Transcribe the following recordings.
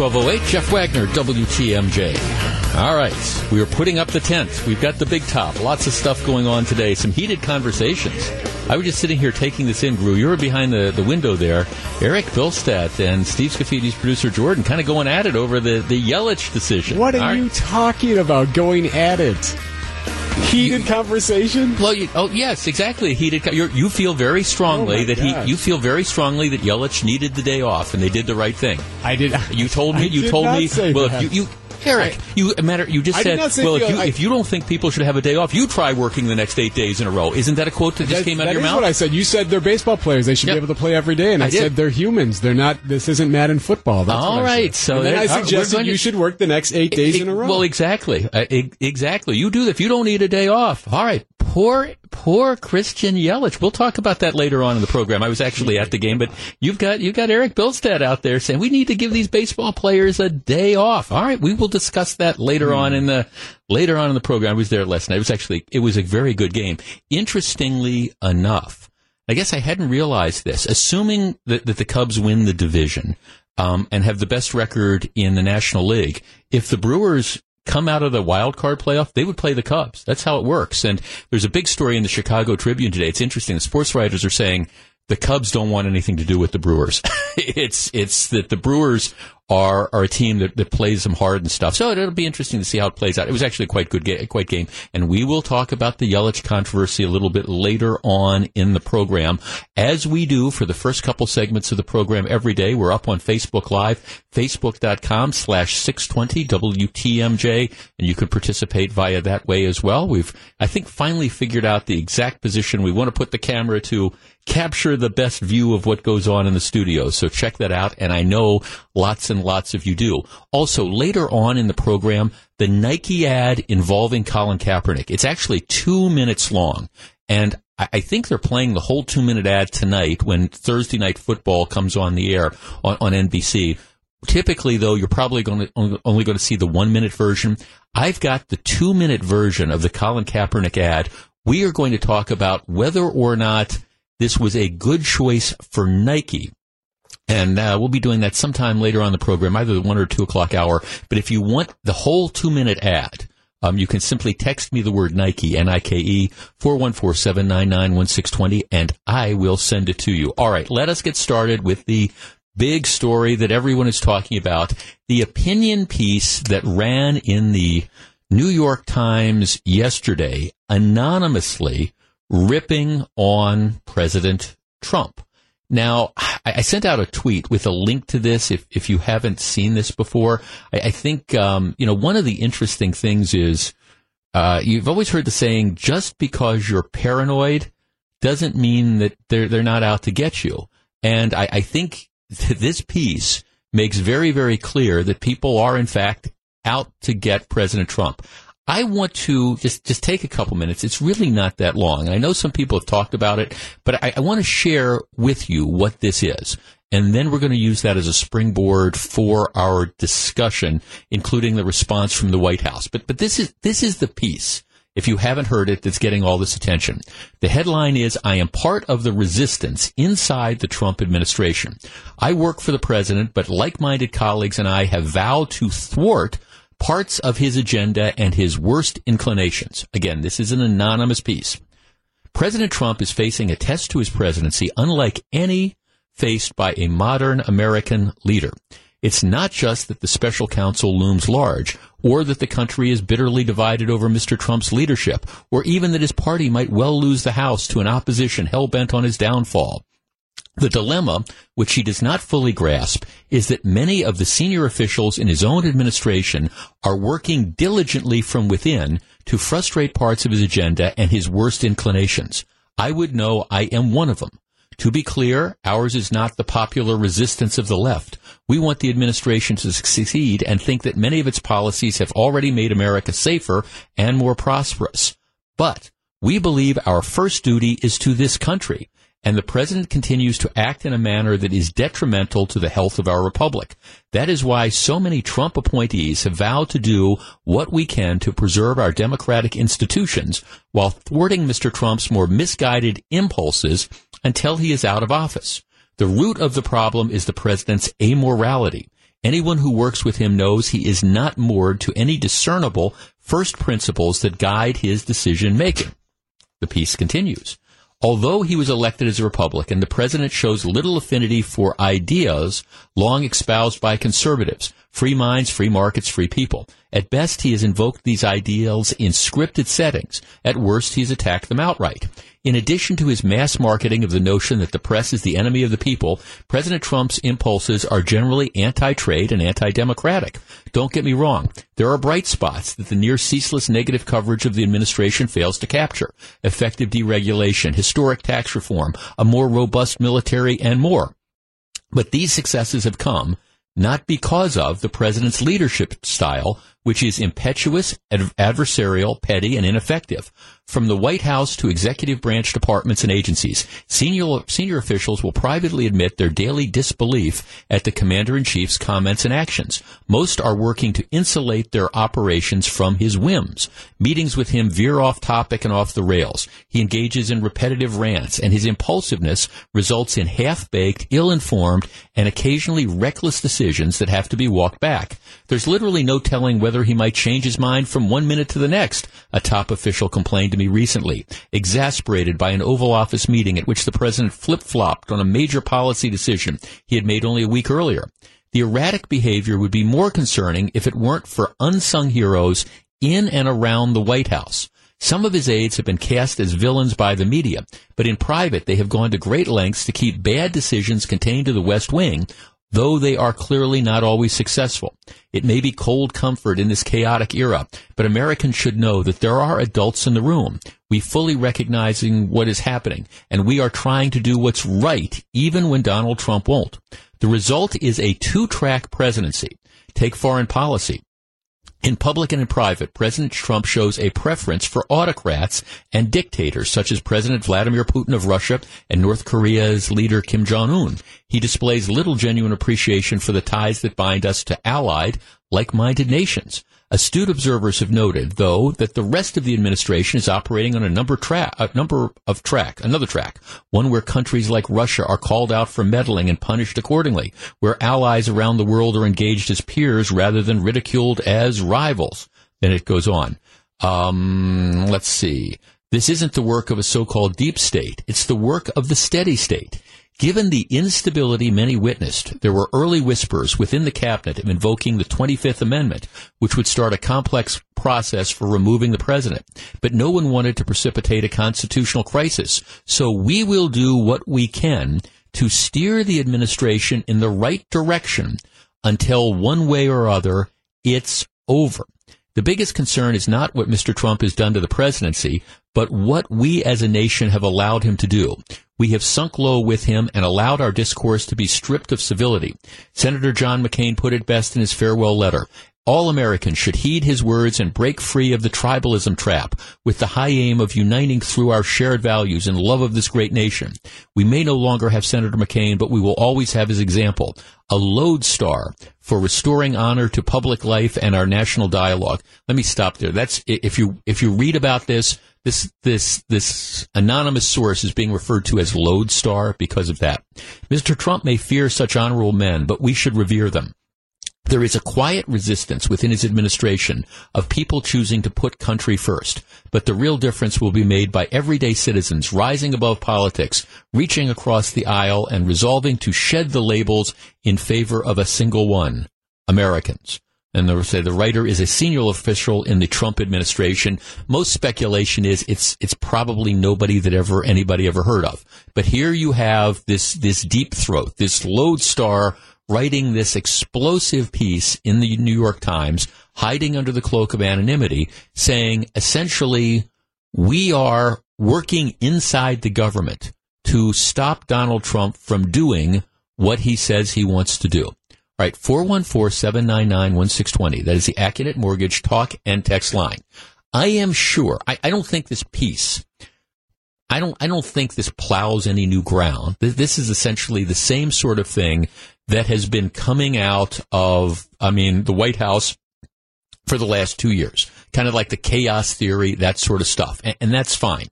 1208. Jeff Wagner, WTMJ. All right. We are putting up the tent. We've got the big top. Lots of stuff going on today. Some heated conversations. I was just sitting here taking this in, Gru. You were behind the, the window there. Eric Bilstead and Steve Scaffidi's producer Jordan kind of going at it over the, the Yelich decision. What are All you right. talking about? Going at it? Heated conversation? Well, you, oh yes, exactly. Heated. co- you feel very strongly Oh, that gosh. he. You feel very strongly that Yelich needed the day off, and they did the right thing. I did. You told me. I you did told not me. say well, that. if you, you Eric, you matter. You just I said. well, if you I- if you don't think people should have a day off, you try working the next eight days in a row. Isn't that a quote that just came out of your is mouth? what I said. You said they're baseball players. They should Yep. be able to play every day. And I, I said they're humans. They're not. This isn't Madden football. That's All I right, so and then I we're suggested going to- you should work the next eight days in a row. Well, exactly, uh, e- exactly. You do that. If you don't need a day off, all right. Poor, poor Christian Yelich. We'll talk about that later on in the program. I was actually at the game, but you've got you've got Eric Bilstead out there saying we need to give these baseball players a day off. All right, we will discuss that later on in the later on in the program. I was there last night. It was actually it was a very good game. Interestingly enough, I guess I hadn't realized this. Assuming that, that the Cubs win the division um, and have the best record in the National League, if the Brewers come out of the wild card playoff, they would play the Cubs. That's how it works. And there's a big story in the Chicago Tribune today. It's interesting. The sports writers are saying the Cubs don't want anything to do with the Brewers. it's it's that the Brewers are are a team that, that plays them hard and stuff. So it'll be interesting to see how it plays out. It was actually a quite good ga- quite game, and we will talk about the Yelich controversy a little bit later on in the program, as we do for the first couple segments of the program every day. We're up on Facebook Live, facebook.com slash 620 WTMJ, and you can participate via that way as well. We've, I think, finally figured out the exact position we want to put the camera to capture the best view of what goes on in the studio. So check that out. And I know lots and lots of you do. Also, later on in the program, the Nike ad involving Colin Kaepernick. It's actually two minutes long. And I think they're playing the whole two minute ad tonight when Thursday night football comes on the air on, on NBC. Typically, though, you're probably going to only going to see the one minute version. I've got the two minute version of the Colin Kaepernick ad. We are going to talk about whether or not this was a good choice for Nike. And uh, we'll be doing that sometime later on the program, either the one or two o'clock hour. But if you want the whole two minute ad, um, you can simply text me the word Nike, N-I-K-E, 414-799-1620, and I will send it to you. All right, let us get started with the big story that everyone is talking about. The opinion piece that ran in the New York Times yesterday, anonymously ripping on President Trump. Now, I sent out a tweet with a link to this. If if you haven't seen this before, I, I think um, you know one of the interesting things is uh, you've always heard the saying, "Just because you're paranoid doesn't mean that they're they're not out to get you." And I, I think this piece makes very very clear that people are in fact out to get President Trump. I want to just, just take a couple minutes. It's really not that long. And I know some people have talked about it, but I, I want to share with you what this is. And then we're going to use that as a springboard for our discussion, including the response from the White House. But, but this is, this is the piece. If you haven't heard it, that's getting all this attention. The headline is, I am part of the resistance inside the Trump administration. I work for the president, but like-minded colleagues and I have vowed to thwart parts of his agenda and his worst inclinations. Again, this is an anonymous piece. President Trump is facing a test to his presidency unlike any faced by a modern American leader. It's not just that the special counsel looms large, or that the country is bitterly divided over Mr. Trump's leadership, or even that his party might well lose the House to an opposition hell bent on his downfall. The dilemma, which he does not fully grasp, is that many of the senior officials in his own administration are working diligently from within to frustrate parts of his agenda and his worst inclinations. I would know I am one of them. To be clear, ours is not the popular resistance of the left. We want the administration to succeed and think that many of its policies have already made America safer and more prosperous. But we believe our first duty is to this country and the president continues to act in a manner that is detrimental to the health of our republic. That is why so many Trump appointees have vowed to do what we can to preserve our democratic institutions while thwarting Mr. Trump's more misguided impulses until he is out of office. The root of the problem is the president's amorality. Anyone who works with him knows he is not moored to any discernible first principles that guide his decision making. The piece continues. Although he was elected as a Republican, the president shows little affinity for ideas long espoused by conservatives. Free minds, free markets, free people. At best, he has invoked these ideals in scripted settings. At worst, he has attacked them outright. In addition to his mass marketing of the notion that the press is the enemy of the people, President Trump's impulses are generally anti-trade and anti-democratic. Don't get me wrong. There are bright spots that the near ceaseless negative coverage of the administration fails to capture. Effective deregulation, historic tax reform, a more robust military, and more. But these successes have come not because of the president's leadership style, which is impetuous, adversarial, petty, and ineffective. From the White House to executive branch departments and agencies, senior, senior officials will privately admit their daily disbelief at the commander in chief's comments and actions. Most are working to insulate their operations from his whims. Meetings with him veer off topic and off the rails. He engages in repetitive rants, and his impulsiveness results in half-baked, ill-informed, and occasionally reckless decisions that have to be walked back. There's literally no telling whether he might change his mind from one minute to the next, a top official complained to me recently, exasperated by an Oval Office meeting at which the president flip-flopped on a major policy decision he had made only a week earlier. The erratic behavior would be more concerning if it weren't for unsung heroes in and around the White House. Some of his aides have been cast as villains by the media, but in private they have gone to great lengths to keep bad decisions contained to the West Wing though they are clearly not always successful. It may be cold comfort in this chaotic era, but Americans should know that there are adults in the room. We fully recognizing what is happening, and we are trying to do what's right, even when Donald Trump won't. The result is a two-track presidency. Take foreign policy. In public and in private, President Trump shows a preference for autocrats and dictators such as President Vladimir Putin of Russia and North Korea's leader Kim Jong-un. He displays little genuine appreciation for the ties that bind us to allied, like-minded nations. Astute observers have noted, though, that the rest of the administration is operating on a number, a number of track, another track, one where countries like Russia are called out for meddling and punished accordingly, where allies around the world are engaged as peers rather than ridiculed as rivals. Then it goes on. Um, let's see. This isn't the work of a so-called deep state. It's the work of the steady state. Given the instability many witnessed, there were early whispers within the cabinet of invoking the 25th Amendment, which would start a complex process for removing the president. But no one wanted to precipitate a constitutional crisis. So we will do what we can to steer the administration in the right direction until one way or other it's over. The biggest concern is not what Mr. Trump has done to the presidency, but what we as a nation have allowed him to do. We have sunk low with him and allowed our discourse to be stripped of civility. Senator John McCain put it best in his farewell letter. All Americans should heed his words and break free of the tribalism trap with the high aim of uniting through our shared values and love of this great nation. We may no longer have Senator McCain, but we will always have his example, a lodestar for restoring honor to public life and our national dialogue. Let me stop there. That's, if you, if you read about this, this this this anonymous source is being referred to as lodestar because of that. Mr. Trump may fear such honorable men, but we should revere them. There is a quiet resistance within his administration of people choosing to put country first, but the real difference will be made by everyday citizens rising above politics, reaching across the aisle, and resolving to shed the labels in favor of a single one Americans. And they say the writer is a senior official in the Trump administration. Most speculation is it's it's probably nobody that ever anybody ever heard of. But here you have this this deep throat, this lodestar writing this explosive piece in the New York Times, hiding under the cloak of anonymity, saying essentially we are working inside the government to stop Donald Trump from doing what he says he wants to do. All right, 414-799-1620. That is the Accunet Mortgage talk and text line. I am sure, I, I, don't think this piece, I don't, I don't think this plows any new ground. This is essentially the same sort of thing that has been coming out of, I mean, the White House for the last two years. Kind of like the chaos theory, that sort of stuff. and, and that's fine.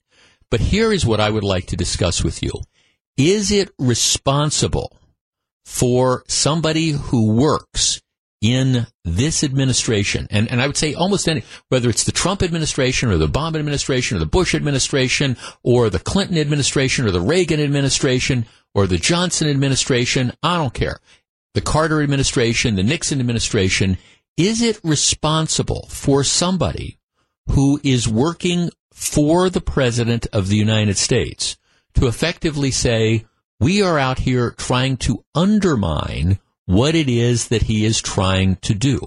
But here is what I would like to discuss with you. Is it responsible for somebody who works in this administration, and, and I would say almost any, whether it's the Trump administration or the Obama administration or the Bush administration or the Clinton administration or the Reagan administration or the Johnson administration, I don't care. The Carter administration, the Nixon administration, is it responsible for somebody who is working for the President of the United States to effectively say, we are out here trying to undermine what it is that he is trying to do.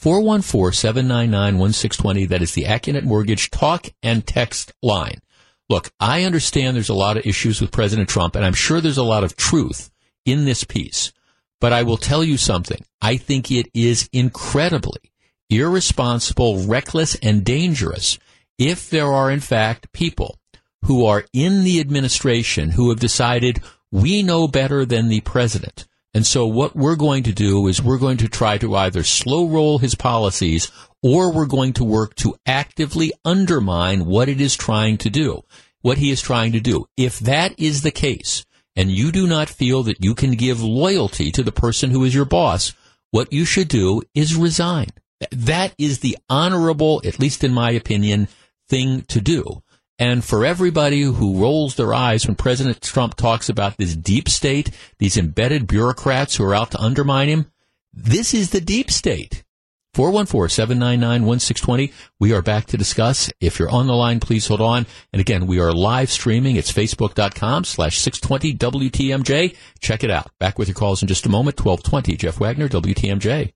414-799-1620. That is the Accunet Mortgage talk and text line. Look, I understand there's a lot of issues with President Trump, and I'm sure there's a lot of truth in this piece. But I will tell you something. I think it is incredibly irresponsible, reckless, and dangerous if there are, in fact, people who are in the administration who have decided we know better than the president. And so what we're going to do is we're going to try to either slow roll his policies or we're going to work to actively undermine what it is trying to do, what he is trying to do. If that is the case, and you do not feel that you can give loyalty to the person who is your boss, what you should do is resign. That is the honorable, at least in my opinion, thing to do. And for everybody who rolls their eyes when President Trump talks about this deep state, these embedded bureaucrats who are out to undermine him, this is the deep state. 414-799-1620. We are back to discuss. If you're on the line, please hold on. And again, we are live streaming. It's facebook.com slash 620 WTMJ. Check it out. Back with your calls in just a moment. 1220. Jeff Wagner, WTMJ.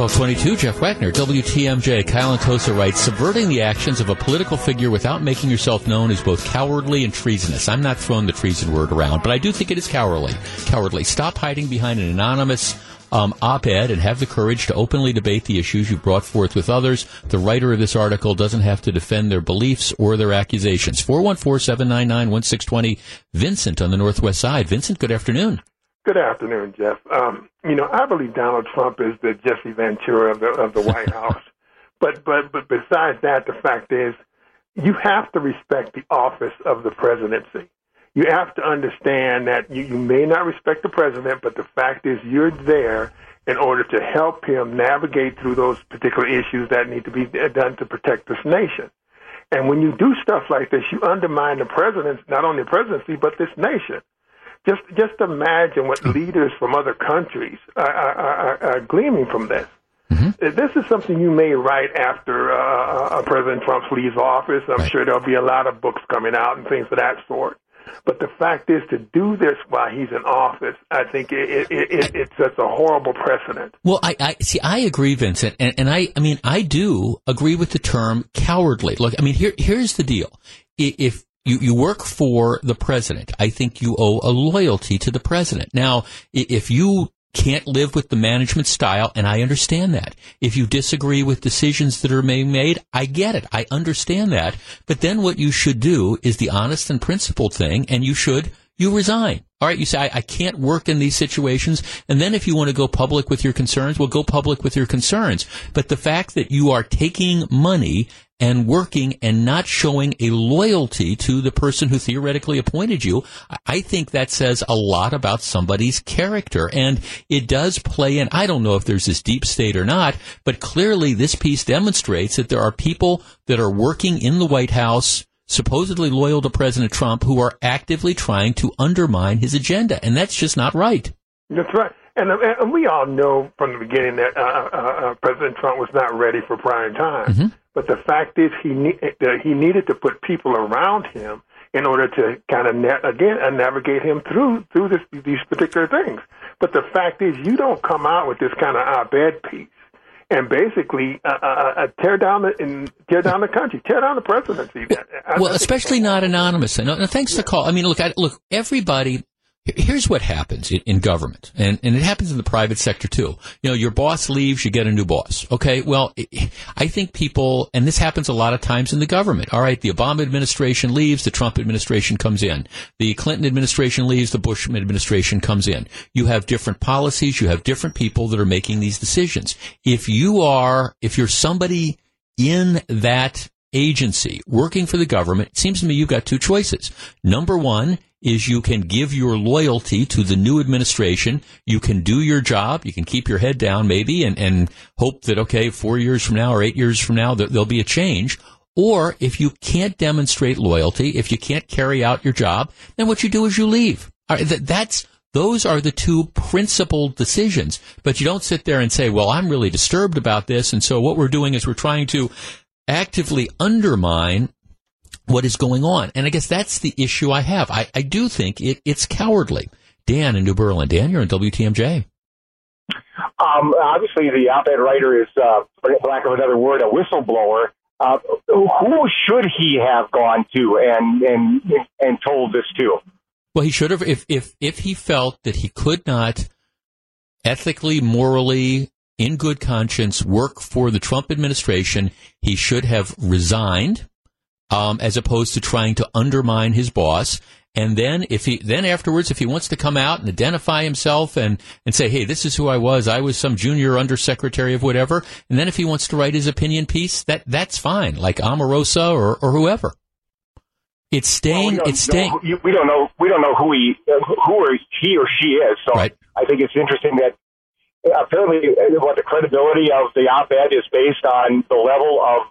1222, Jeff Wagner, WTMJ. Kyle Antosa writes, subverting the actions of a political figure without making yourself known is both cowardly and treasonous. I'm not throwing the treason word around, but I do think it is cowardly. Cowardly. Stop hiding behind an anonymous um, op-ed and have the courage to openly debate the issues you brought forth with others. The writer of this article doesn't have to defend their beliefs or their accusations. 414-799-1620. Vincent on the Northwest Side. Vincent, good afternoon. Good afternoon, Jeff. Um, you know, I believe Donald Trump is the Jesse Ventura of the of the White House. But but but besides that, the fact is, you have to respect the office of the presidency. You have to understand that you, you may not respect the president, but the fact is, you're there in order to help him navigate through those particular issues that need to be done to protect this nation. And when you do stuff like this, you undermine the president, not only the presidency, but this nation. Just just imagine what leaders from other countries are, are, are gleaming from this. Mm-hmm. This is something you may write after uh, uh, President Trump leaves office. I'm right. sure there'll be a lot of books coming out and things of that sort. But the fact is, to do this while he's in office, I think it, it, it, it sets a horrible precedent. Well, I, I see. I agree, Vincent, and, and I, I mean, I do agree with the term cowardly. Look, I mean, here, here's the deal: if you, you work for the president. I think you owe a loyalty to the president. Now, if you can't live with the management style, and I understand that. If you disagree with decisions that are being made, I get it. I understand that. But then what you should do is the honest and principled thing, and you should, you resign. All right, you say, I, I, can't work in these situations. And then if you want to go public with your concerns, well, go public with your concerns. But the fact that you are taking money and working and not showing a loyalty to the person who theoretically appointed you, I think that says a lot about somebody's character. And it does play in, I don't know if there's this deep state or not, but clearly this piece demonstrates that there are people that are working in the White House supposedly loyal to President Trump who are actively trying to undermine his agenda. And that's just not right. That's right. And, and we all know from the beginning that uh, uh, uh, President Trump was not ready for prime time. Mm-hmm. But the fact is, he ne- he needed to put people around him in order to kind of na- again uh, navigate him through through this, these particular things. But the fact is, you don't come out with this kind of op-ed piece and basically uh, uh, uh, tear down the and tear down the country, tear down the presidency. Well, especially not anonymous. And thanks yeah. for the call. I mean, look, I, look, everybody Here's what happens in government, and, and it happens in the private sector too. You know, your boss leaves, you get a new boss. Okay, well, I think people, and this happens a lot of times in the government. All right, the Obama administration leaves, the Trump administration comes in. The Clinton administration leaves, the Bush administration comes in. You have different policies, you have different people that are making these decisions. If you are, if you're somebody in that agency working for the government, it seems to me you've got two choices. Number one is you can give your loyalty to the new administration. You can do your job. You can keep your head down maybe and, and hope that, okay, four years from now or eight years from now, there'll be a change. Or if you can't demonstrate loyalty, if you can't carry out your job, then what you do is you leave. That's, those are the two principled decisions. But you don't sit there and say, well, I'm really disturbed about this. And so what we're doing is we're trying to actively undermine what is going on. And I guess that's the issue I have. I, I do think it, it's cowardly. Dan in New Berlin. Dan, you're in WTMJ. Um, obviously, the op-ed writer is, uh, for lack of another word, a whistleblower. Uh, who should he have gone to and and and told this to? Well, he should have if if if he felt that he could not ethically, morally, in good conscience work for the Trump administration, he should have resigned um, as opposed to trying to undermine his boss. And then if he, then afterwards, if he wants to come out and identify himself and, and say, hey, this is who I was. I was some junior undersecretary of whatever. And then if he wants to write his opinion piece, that, that's fine. Like Omarosa or, or whoever. It's staying, well, it's staying. We don't know, we don't know who he, who or he or she is. So right. I think it's interesting that apparently what the credibility of the op-ed is based on the level of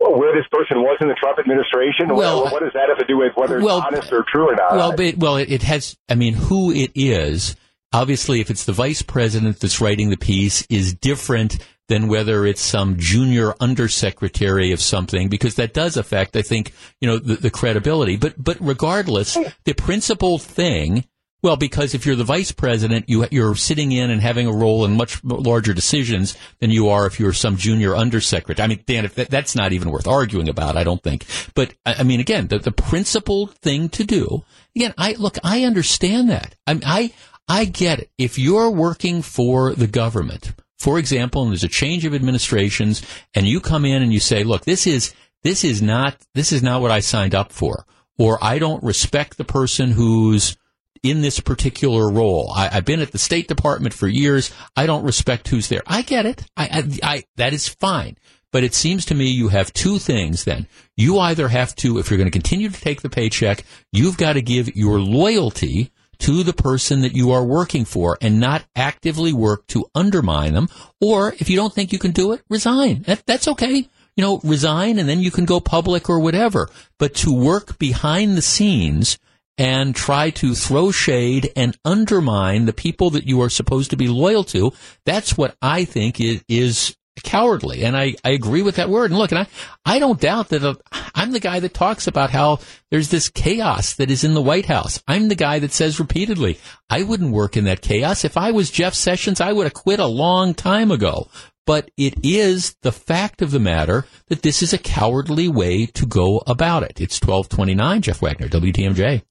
where this person was in the Trump administration? Well, what, what does that have to do with whether well, it's honest or true or not? Well, but, well, it has. I mean, who it is. Obviously, if it's the vice president that's writing the piece, is different than whether it's some junior undersecretary of something, because that does affect, I think, you know, the, the credibility. But but regardless, the principal thing well, because if you're the vice president, you, you're sitting in and having a role in much larger decisions than you are if you're some junior undersecretary. I mean, Dan, if that, that's not even worth arguing about, I don't think. But I mean, again, the, the principled thing to do. Again, I look, I understand that. I, I, I get it. If you're working for the government, for example, and there's a change of administrations, and you come in and you say, "Look, this is this is not this is not what I signed up for," or "I don't respect the person who's." In this particular role. I, have been at the State Department for years. I don't respect who's there. I get it. I, I, I, that is fine. But it seems to me you have two things then. You either have to, if you're going to continue to take the paycheck, you've got to give your loyalty to the person that you are working for and not actively work to undermine them. Or if you don't think you can do it, resign. That, that's okay. You know, resign and then you can go public or whatever. But to work behind the scenes and try to throw shade and undermine the people that you are supposed to be loyal to, that's what I think is, is cowardly. And I, I agree with that word. And look, and I, I don't doubt that uh, I'm the guy that talks about how there's this chaos that is in the White House. I'm the guy that says repeatedly, I wouldn't work in that chaos. If I was Jeff Sessions, I would have quit a long time ago. But it is the fact of the matter that this is a cowardly way to go about it. It's 1229, Jeff Wagner, WTMJ.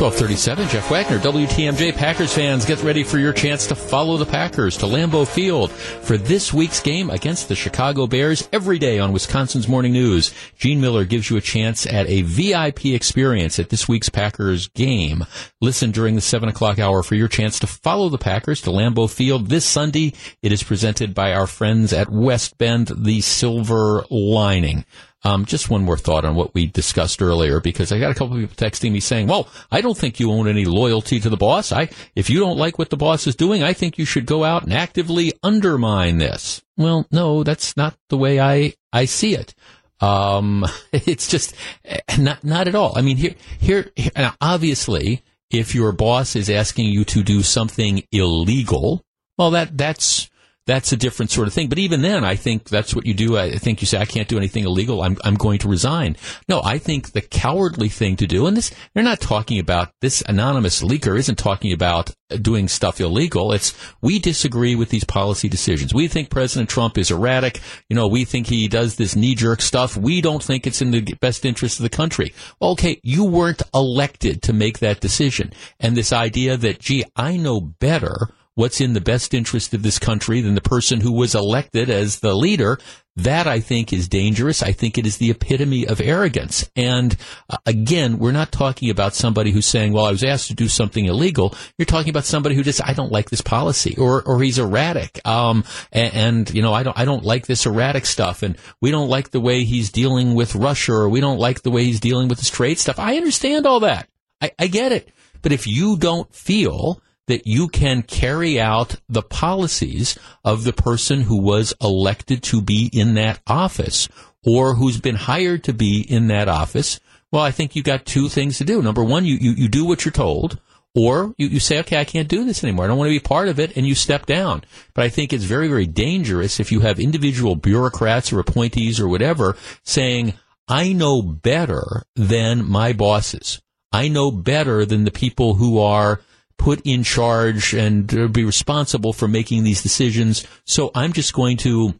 1237, Jeff Wagner, WTMJ Packers fans, get ready for your chance to follow the Packers to Lambeau Field for this week's game against the Chicago Bears every day on Wisconsin's Morning News. Gene Mueller gives you a chance at a VIP experience at this week's Packers game. Listen during the 7 o'clock hour for your chance to follow the Packers to Lambeau Field this Sunday. It is presented by our friends at West Bend, the Silver Lining. Um, just one more thought on what we discussed earlier, because I got a couple of people texting me saying, "Well, I don't think you own any loyalty to the boss. I, if you don't like what the boss is doing, I think you should go out and actively undermine this." Well, no, that's not the way I I see it. Um, it's just eh, not not at all. I mean, here here, here obviously, if your boss is asking you to do something illegal, well, that that's that's a different sort of thing. But even then, I think that's what you do. I think you say, I can't do anything illegal. I'm, I'm going to resign. No, I think the cowardly thing to do, and this, they're not talking about, this anonymous leaker isn't talking about doing stuff illegal. It's, we disagree with these policy decisions. We think President Trump is erratic. You know, we think he does this knee jerk stuff. We don't think it's in the best interest of the country. Okay, you weren't elected to make that decision. And this idea that, gee, I know better what's in the best interest of this country than the person who was elected as the leader. That I think is dangerous. I think it is the epitome of arrogance. And uh, again, we're not talking about somebody who's saying, well, I was asked to do something illegal. You're talking about somebody who just, I don't like this policy or, or he's erratic. Um, and, and, you know, I don't, I don't like this erratic stuff. And we don't like the way he's dealing with Russia or we don't like the way he's dealing with this trade stuff. I understand all that. I, I get it. But if you don't feel that you can carry out the policies of the person who was elected to be in that office or who's been hired to be in that office, well, I think you got two things to do. Number one, you, you, you do what you're told, or you, you say, okay, I can't do this anymore. I don't want to be part of it, and you step down. But I think it's very, very dangerous if you have individual bureaucrats or appointees or whatever saying, I know better than my bosses. I know better than the people who are put in charge and uh, be responsible for making these decisions. So I'm just going to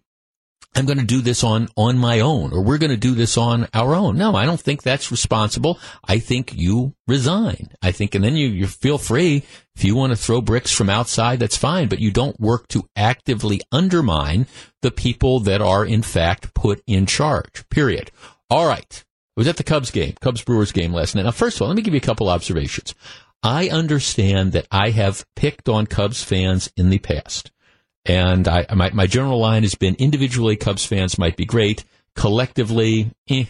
I'm going to do this on, on my own, or we're going to do this on our own. No, I don't think that's responsible. I think you resign. I think, and then you, you feel free. If you want to throw bricks from outside, that's fine, but you don't work to actively undermine the people that are in fact put in charge, period. All right. I was at the Cubs game, Cubs Brewers game last night. Now, first of all, let me give you a couple observations. I understand that I have picked on Cubs fans in the past. And I, my, my general line has been individually Cubs fans might be great. Collectively, eh.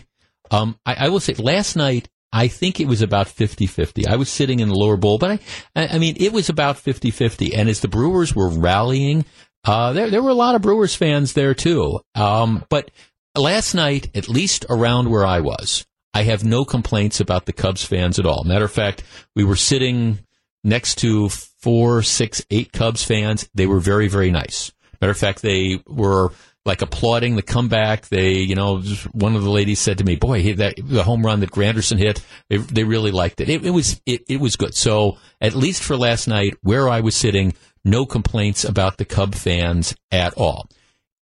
Um, I, I will say last night, I think it was about 50-50. I was sitting in the lower bowl, but I, I mean, it was about 50-50. And as the Brewers were rallying, uh, there, there were a lot of Brewers fans there too. Um, but last night, at least around where I was, I have no complaints about the Cubs fans at all. Matter of fact, we were sitting next to four, six, eight Cubs fans. They were very, very nice. Matter of fact, they were like applauding the comeback. They, you know, one of the ladies said to me, "Boy, that the home run that Granderson hit, they, they really liked it. it. It, was it, it was good." So at least for last night, where I was sitting, no complaints about the Cub fans at all.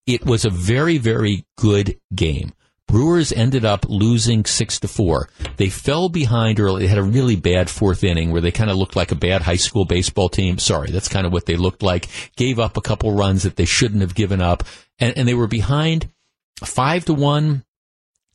It was a very, very good game. Brewers ended up losing six to four. They fell behind early. They had a really bad fourth inning where they kind of looked like a bad high school baseball team. Sorry, that's kind of what they looked like. Gave up a couple runs that they shouldn't have given up, and, and they were behind five to one,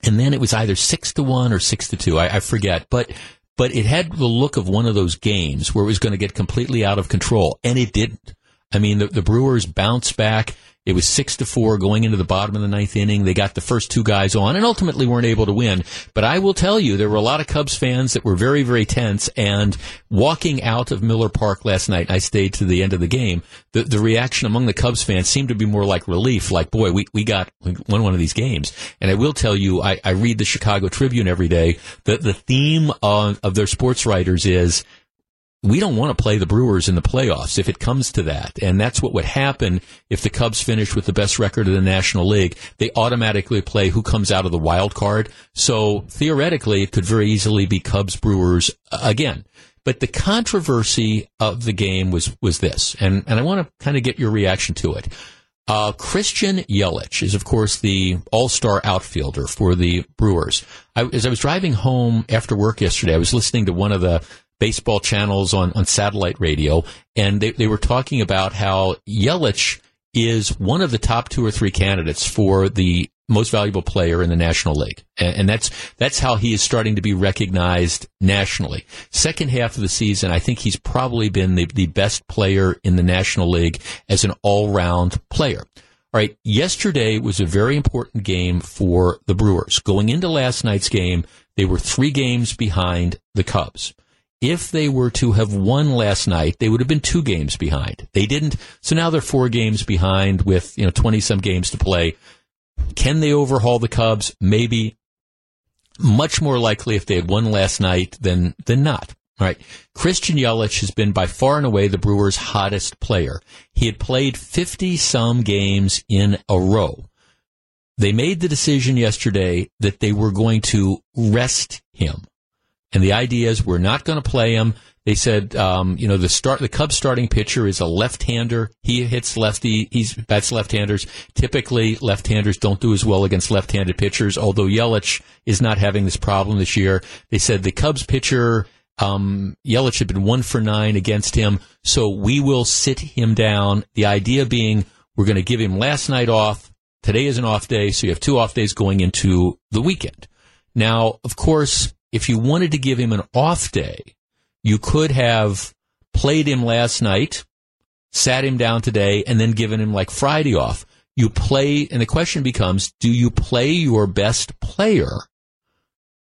and then it was either six to one or six to two. I, I forget, but but it had the look of one of those games where it was going to get completely out of control, and it didn't. I mean, the, the Brewers bounced back. It was six to four going into the bottom of the ninth inning. They got the first two guys on and ultimately weren't able to win. But I will tell you, there were a lot of Cubs fans that were very, very tense and walking out of Miller Park last night. I stayed to the end of the game. The, the reaction among the Cubs fans seemed to be more like relief, like, boy, we, we got, we won one of these games. And I will tell you, I, I read the Chicago Tribune every day. The, the theme of, of their sports writers is, we don't want to play the Brewers in the playoffs if it comes to that. And that's what would happen if the Cubs finish with the best record of the National League. They automatically play who comes out of the wild card. So theoretically, it could very easily be Cubs Brewers again. But the controversy of the game was, was this, and, and I want to kind of get your reaction to it. Uh, Christian Yelich is, of course, the all-star outfielder for the Brewers. I, as I was driving home after work yesterday, I was listening to one of the baseball channels on, on satellite radio, and they, they were talking about how Yelich is one of the top two or three candidates for the most valuable player in the National League. And, and, that's, that's how he is starting to be recognized nationally. Second half of the season, I think he's probably been the, the best player in the National League as an all-round player. All right. Yesterday was a very important game for the Brewers. Going into last night's game, they were three games behind the Cubs if they were to have won last night, they would have been two games behind. They didn't, so now they're four games behind with you know twenty some games to play. Can they overhaul the Cubs? Maybe. Much more likely if they had won last night than than not. All right. Christian Yelich has been by far and away the Brewers' hottest player. He had played 50 some games in a row. They made the decision yesterday that they were going to rest him. And the idea is we're not going to play him. They said, um, you know, the start, the Cubs starting pitcher is a left-hander. He hits lefty. He's bats left-handers. Typically, left-handers don't do as well against left-handed pitchers. Although Yelich is not having this problem this year, they said the Cubs pitcher, um, Yelich had been one for nine against him. So we will sit him down. The idea being we're going to give him last night off. Today is an off day, so you have two off days going into the weekend. Now, of course, if you wanted to give him an off day, you could have played him last night, sat him down today, and then given him like Friday off. You play, and the question becomes, do you play your best player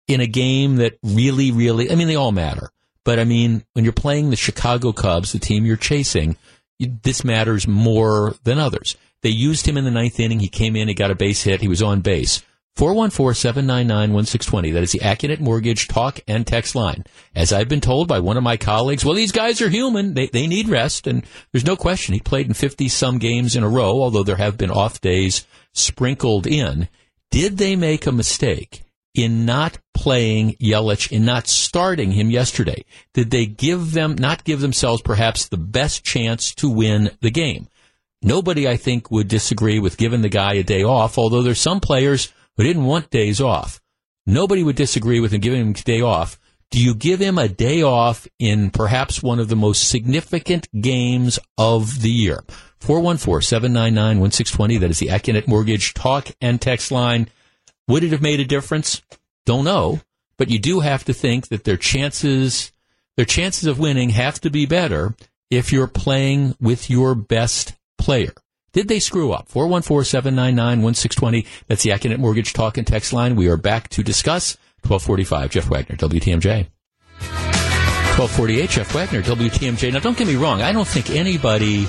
in a game that really, really, I mean, they all matter. But I mean, when you're playing the Chicago Cubs, the team you're chasing, this matters more than others. They used him in the ninth inning. He came in, he got a base hit, he was on base. 414-799-1620. That is the Accunet Mortgage talk and text line. As I've been told by one of my colleagues, well, these guys are human. They, they need rest. And there's no question he played in 50 some games in a row, although there have been off days sprinkled in. Did they make a mistake in not playing Yelich, in not starting him yesterday? Did they give them, not give themselves perhaps the best chance to win the game? Nobody, I think, would disagree with giving the guy a day off, although there's some players who didn't want days off. Nobody would disagree with him giving him a day off. Do you give him a day off in perhaps one of the most significant games of the year? 414-799-1620. That is the Accunet Mortgage talk and text line. Would it have made a difference? Don't know, but you do have to think that their chances, their chances of winning have to be better if you're playing with your best player. Did they screw up? 414-799-1620. That's the Accunet Mortgage Talk and Text line. We are back to discuss 1245. Jeff Wagner, WTMJ. 1248, Jeff Wagner, WTMJ. Now, don't get me wrong. I don't think anybody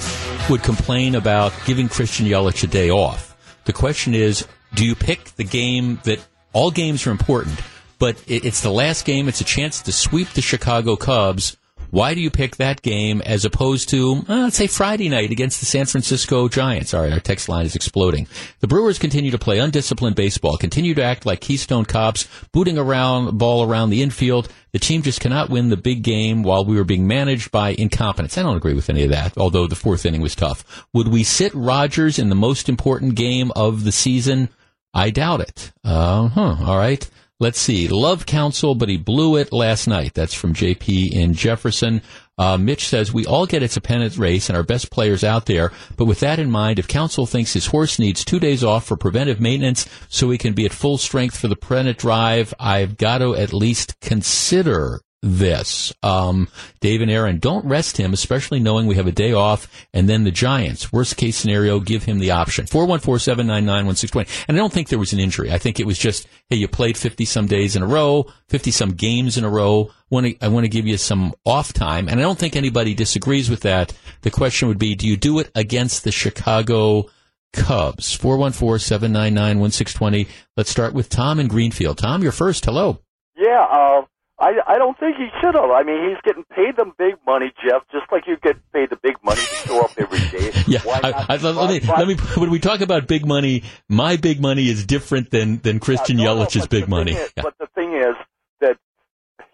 would complain about giving Christian Yelich a day off. The question is, do you pick the game that all games are important, but it's the last game. It's a chance to sweep the Chicago Cubs why do you pick that game as opposed to, uh, let's say, Friday night against the San Francisco Giants? Right, our text line is exploding. The Brewers continue to play undisciplined baseball, continue to act like Keystone Cops, booting around ball around the infield. The team just cannot win the big game while we were being managed by incompetence. I don't agree with any of that, although the fourth inning was tough. Would we sit Rodgers in the most important game of the season? I doubt it. Uh huh. All right. Let's see. Love Counsell, but he blew it last night. That's from JP in Jefferson. Uh, Mitch says, we all get it's a pennant race and our best players out there. But with that in mind, if Counsell thinks his horse needs two days off for preventive maintenance so he can be at full strength for the pennant drive, I've got to at least consider this. Um, Dave and Aaron, don't rest him, especially knowing we have a day off. And then the Giants, worst case scenario, give him the option. 414-799-1620. And I don't think there was an injury. I think it was just, hey, you played 50 some days in a row, 50 some games in a row. I want to give you some off time. And I don't think anybody disagrees with that. The question would be, do you do it against the Chicago Cubs? 414-799-1620. Let's start with Tom in Greenfield. Tom, you're first. Hello. Yeah, uh, I, I don't think he should have. I mean, he's getting paid them big money, Jeff, just like you get paid the big money to show up every day. yeah, I, I, let, me, let me. When we talk about big money, my big money is different than than Christian yeah, no, Yelich's big money. Is, yeah. But the thing is that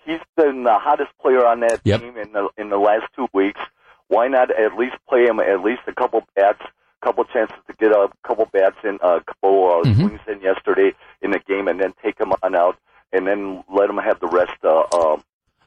he's been the hottest player on that yep. team in the in the last two weeks. Why not at least play him at least a couple bats, couple chances to get a couple bats in, a uh, couple uh, mm-hmm. swings in yesterday in the game, and then take him on out and then let them have the rest uh, um,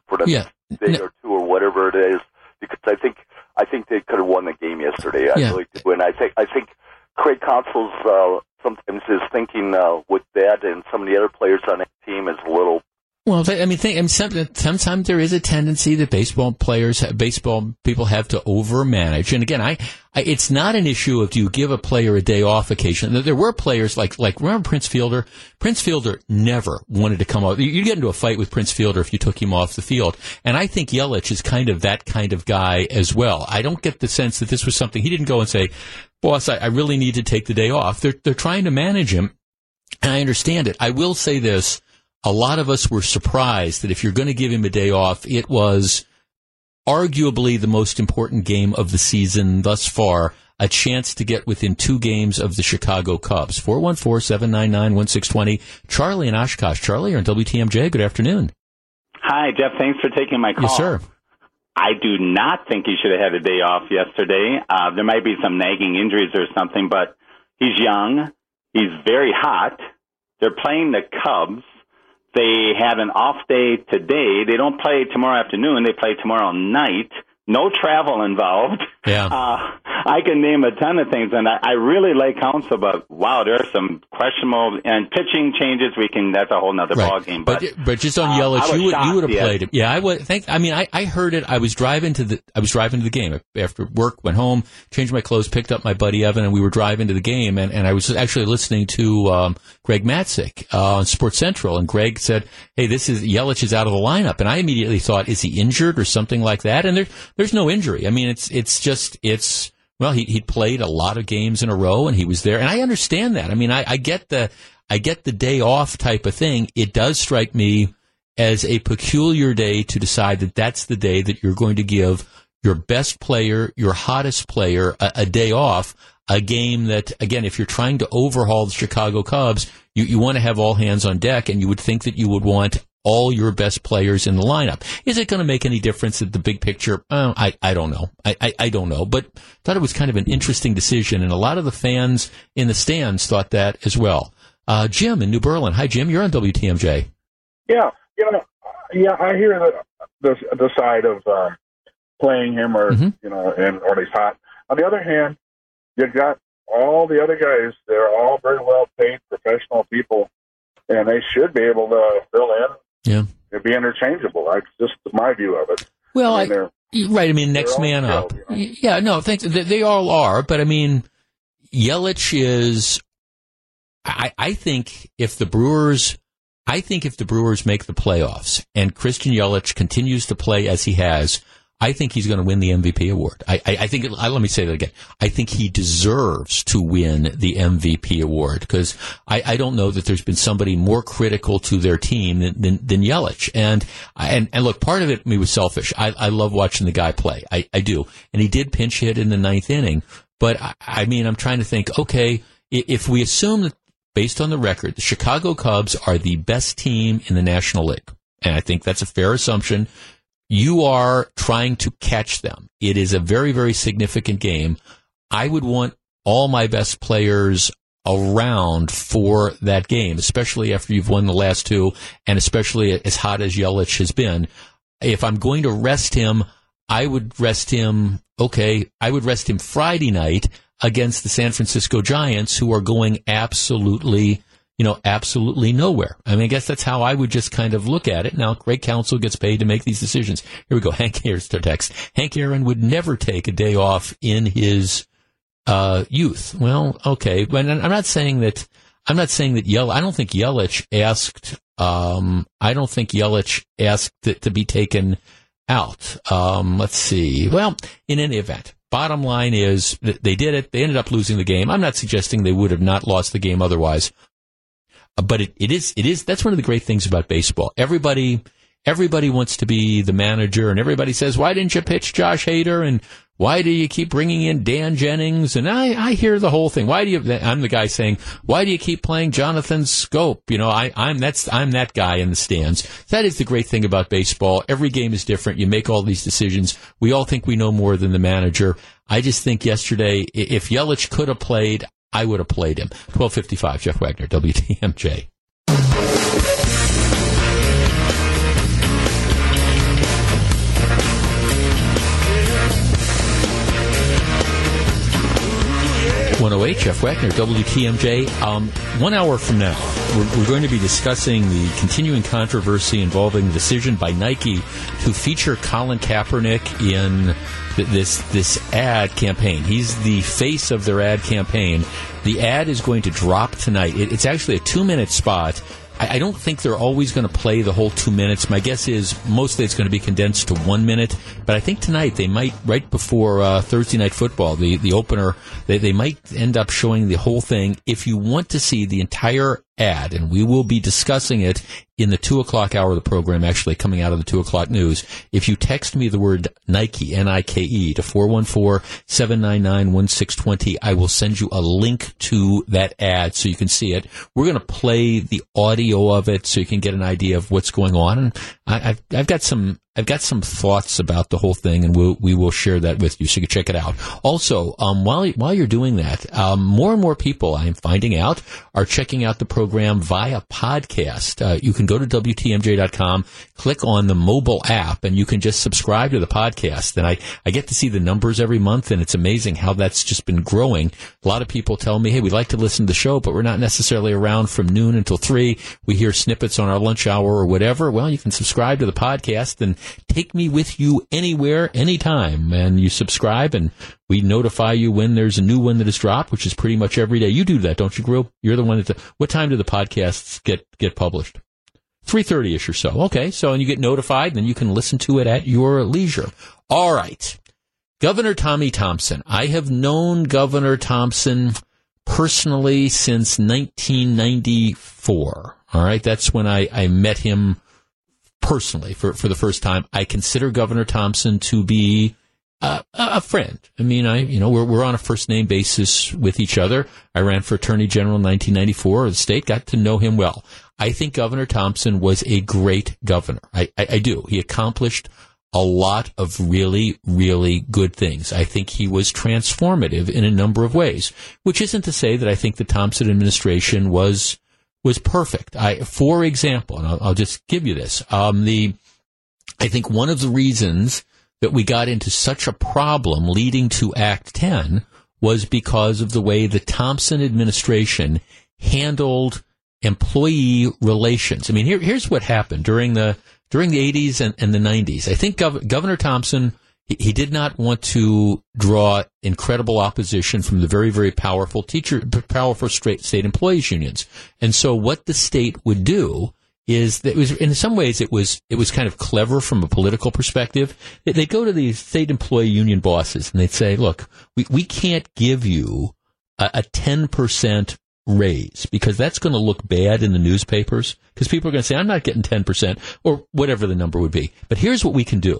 for the yeah. day or two or whatever it is. Because I think I think they could have won the game yesterday. I yeah. really do, and I think I think Craig Counsell's uh, sometimes his thinking uh, with that and some of the other players on that team is a little well, I mean, think, I mean, sometimes there is a tendency that baseball players, baseball people have to overmanage. And again, I, I, it's not an issue of do you give a player a day off occasionally. There were players like, like remember Prince Fielder? Prince Fielder never wanted to come out. You'd get into a fight with Prince Fielder if you took him off the field. And I think Yelich is kind of that kind of guy as well. I don't get the sense that this was something he didn't go and say, boss, I, I really need to take the day off. They're, they're trying to manage him. And I understand it. I will say this a lot of us were surprised that if you're going to give him a day off, it was arguably the most important game of the season thus far. A chance to get within two games of the Chicago Cubs. 414-799-1620. Charlie in Oshkosh. Charlie, you're on WTMJ. Good afternoon. Hi, Jeff. Thanks for taking my call. Yes, sir. I do not think he should have had a day off yesterday. Uh, there might be some nagging injuries or something, but he's young. He's very hot. They're playing the Cubs. They have an off day today. They don't play tomorrow afternoon. They play tomorrow night. No travel involved. Yeah. Uh, I can name a ton of things, and I, I really like Counsell, but wow, there are some questionable and pitching changes. We can that's a whole nother right. ball game. But, but, but just on uh, Yelich, you would you would have played him. Yeah, I would think. I mean, I, I heard it. I was driving to the I was driving to the game after work. Went home, changed my clothes, picked up my buddy Evan, and we were driving to the game. And, and I was actually listening to um, Greg Matzek uh, on Sports Central, and Greg said, "Hey, this is Yelich is out of the lineup," and I immediately thought, "Is he injured or something like that?" And there, there's no injury. I mean, it's it's just it's well, he he played a lot of games in a row, and he was there, and I understand that. I mean, I, I get the I get the day off type of thing. It does strike me as a peculiar day to decide that that's the day that you're going to give your best player, your hottest player, a, a day off. A game that, again, if you're trying to overhaul the Chicago Cubs, you, you want to have all hands on deck, and you would think that you would want all your best players in the lineup. Is it going to make any difference at the big picture? Uh, I, I don't know. I, I, I, don't know. But thought it was kind of an interesting decision, and a lot of the fans in the stands thought that as well. Uh, Jim in New Berlin. Hi, Jim. You're on WTMJ. Yeah, you know, yeah, I hear the the, the side of uh, playing him, or mm-hmm. you know, and or he's hot. On the other hand, you've got all the other guys. They're all very well paid professional people, and they should be able to fill in yeah. It'd be interchangeable. That's just my view of it. Well, I mean, I, right. I mean, next man up. you know? Yeah, no, thanks. They, they all are, but I mean, Yelich is. I, I think if the Brewers, I think if the Brewers make the playoffs and Christian Yelich continues to play as he has, I think he's going to win the MVP award. I, I, I think, I, let me say that again. I think he deserves to win the MVP award because I, I don't know that there's been somebody more critical to their team than, than, than Yelich. And, and, and look, part of it me was selfish. I, I love watching the guy play. I, I do. And he did pinch hit in the ninth inning. But I, I mean, I'm trying to think, okay, if we assume that based on the record, the Chicago Cubs are the best team in the National League. And I think that's a fair assumption you are trying to catch them. It is a very, very significant game. I would want all my best players around for that game, especially after you've won the last two and especially as hot as Yelich has been. If I'm going to rest him, I would rest him, okay, I would rest him Friday night against the San Francisco Giants who are going absolutely you know, absolutely nowhere. I mean, I guess that's how I would just kind of look at it. Now, Craig Counsell gets paid to make these decisions. Here we go. Hank, here's the text. Hank Aaron would never take a day off in his uh, youth. Well, okay, but I'm not saying that. I'm not saying that Yelich. I don't think Yelich asked. Um, I don't think Yelich asked to, to be taken out. Um, let's see. Well, in any event, bottom line is they did it. They ended up losing the game. I'm not suggesting they would have not lost the game otherwise Uh, but it, it is it is that's one of the great things about baseball. Everybody everybody wants to be the manager, and everybody says, "Why didn't you pitch Josh Hader?" and why do you keep bringing in Dan Jennings? And I, I hear the whole thing. Why do you? I'm the guy saying, why do you keep playing Jonathan Schoop?" You know, I, I'm that's I'm that guy in the stands. That is the great thing about baseball. Every game is different. You make all these decisions. We all think we know more than the manager. I just think yesterday, if Yelich could have played, I would have played him. 1255, Jeff Wagner, WTMJ. One oh eight, Jeff Wagner, WTMJ. Um, one hour from now, we're, we're, going to be discussing the continuing controversy involving the decision by Nike to feature Colin Kaepernick in this this ad campaign. He's the face of their ad campaign. The ad is going to drop tonight. It, it's actually a two minute spot. I, I don't think they're always going to play the whole two minutes. My guess is mostly it's going to be condensed to one minute. But I think tonight they might, right before uh, Thursday night football, the the opener, they, they might end up showing the whole thing. If you want to see the entire and we will be discussing it in the two o'clock hour of the program, actually coming out of the two o'clock news. If you text me the word Nike, N-I-K-E, to 414-799-1620, I will send you a link to that ad so you can see it. We're going to play the audio of it so you can get an idea of what's going on. And I, have I've got some I've got some thoughts about the whole thing, and we'll, we will share that with you so you can check it out. Also, um, while while you're doing that, um, more and more people I'm finding out are checking out the program via podcast. Uh, you can go to wtmj.com, click on the mobile app, and you can just subscribe to the podcast. And I I get to see the numbers every month, and it's amazing how that's just been growing. A lot of people tell me, "Hey, we'd like to listen to the show, but we're not necessarily around from noon until three. We hear snippets on our lunch hour or whatever." Well, you can subscribe to the podcast and take me with you anywhere, anytime. And you subscribe and we notify you when there's a new one that is dropped, which is pretty much every day. You do that, don't you, Grill? You're the one that, what time do the podcasts get, get published? 3.30ish or so. Okay. So, and you get notified and then you can listen to it at your leisure. All right. Governor Tommy Thompson. I have known Governor Thompson personally since 1994. All right. That's when I, I met him personally for, for the first time. I consider Governor Thompson to be uh, a friend. I mean, I, you know, we're, we're on a first name basis with each other. I ran for Attorney General in 1994 of the state, got to know him well. I think Governor Thompson was a great governor. I, I, I do. He accomplished a lot of really, really good things. I think he was transformative in a number of ways, which isn't to say that I think the Thompson administration was was perfect. I, for example, and I'll, I'll just give you this. Um, the, I think one of the reasons that we got into such a problem leading to Act 10 was because of the way the Thompson administration handled employee relations. I mean, here, here's what happened during the during the 80s and, and the 90s. I think Gov- Governor Thompson he, did not want to draw incredible opposition from the very, very powerful teacher, powerful state, employees unions. And so what the state would do is that it was in some ways it was it was kind of clever from a political perspective. They'd go to the state employee union bosses and they'd say, "Look, we, we can't give you a ten percent raise because that's going to look bad in the newspapers because people are going to say I'm not getting ten percent or whatever the number would be. But here's what we can do: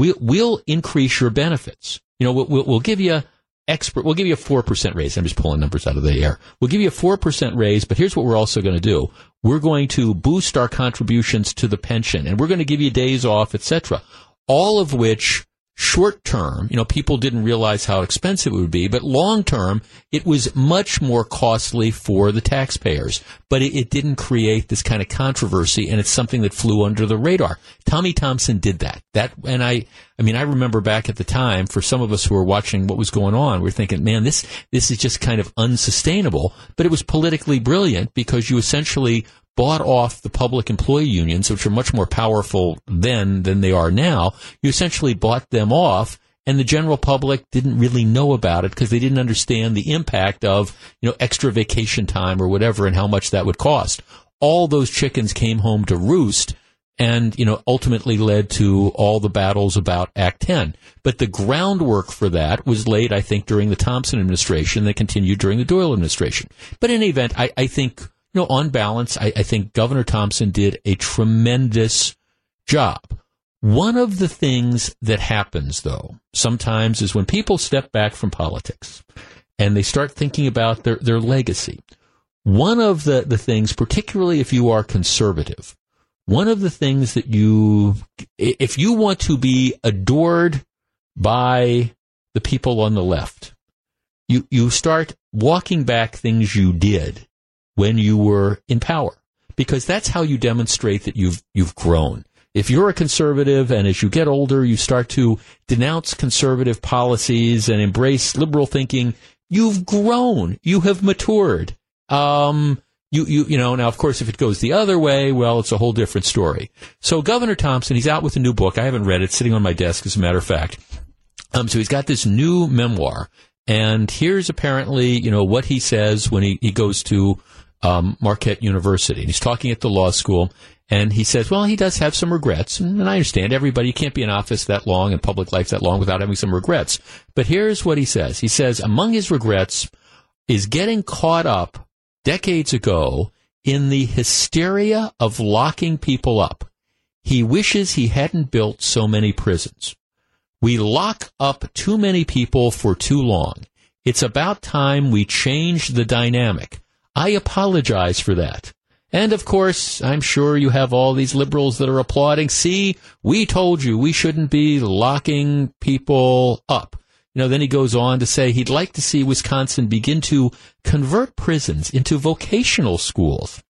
we'll, we'll increase your benefits. You know, we'll, we'll give you expert, we'll give you a 4% raise. I'm just pulling numbers out of the air. We'll give you a 4% raise, but here's what we're also going to do. We're going to boost our contributions to the pension and we're going to give you days off, etc. All of which short term, you know, people didn't realize how expensive it would be, but long term, it was much more costly for the taxpayers. But it, it, didn't create this kind of controversy, and it's something that flew under the radar. Tommy Thompson did that. That, and I, I mean, I remember back at the time, for some of us who were watching what was going on, we are thinking, man, this, this is just kind of unsustainable. But it was politically brilliant because you essentially bought off the public employee unions, which are much more powerful then than they are now. You essentially bought them off and the general public didn't really know about it because they didn't understand the impact of, you know, extra vacation time or whatever and how much that would cost. All those chickens came home to roost and, you know, ultimately led to all the battles about Act 10. But the groundwork for that was laid, I think, during the Thompson administration that continued during the Doyle administration. But in any event, I, I think you know, on balance, I, I think Governor Thompson did a tremendous job. One of the things that happens, though, sometimes is when people step back from politics and they start thinking about their, their legacy. One of the, the things, particularly if you are conservative, one of the things that you, if you want to be adored by the people on the left, you, you start walking back things you did when you were in power because that's how you demonstrate that you've you've grown. If you're a conservative and as you get older you start to denounce conservative policies and embrace liberal thinking, you've grown, you have matured. Um, you, you, you know, now of course if it goes the other way, well, it's a whole different story. So Governor Thompson, he's out with a new book. I haven't read it, sitting on my desk as a matter of fact. Um, so he's got this new memoir and here's apparently, you know, what he says when he, he goes to um, Marquette University. And he's talking at the law school, and he says, well, he does have some regrets. And, I understand everybody, can't be in office that long and public life that long without having some regrets. But here's what he says. He says, among his regrets is getting caught up decades ago in the hysteria of locking people up. He wishes he hadn't built so many prisons. We lock up too many people for too long. It's about time we change the dynamic. I apologize for that. And of course, I'm sure you have all these liberals that are applauding. See, we told you we shouldn't be locking people up. You know, then he goes on to say he'd like to see Wisconsin begin to convert prisons into vocational schools.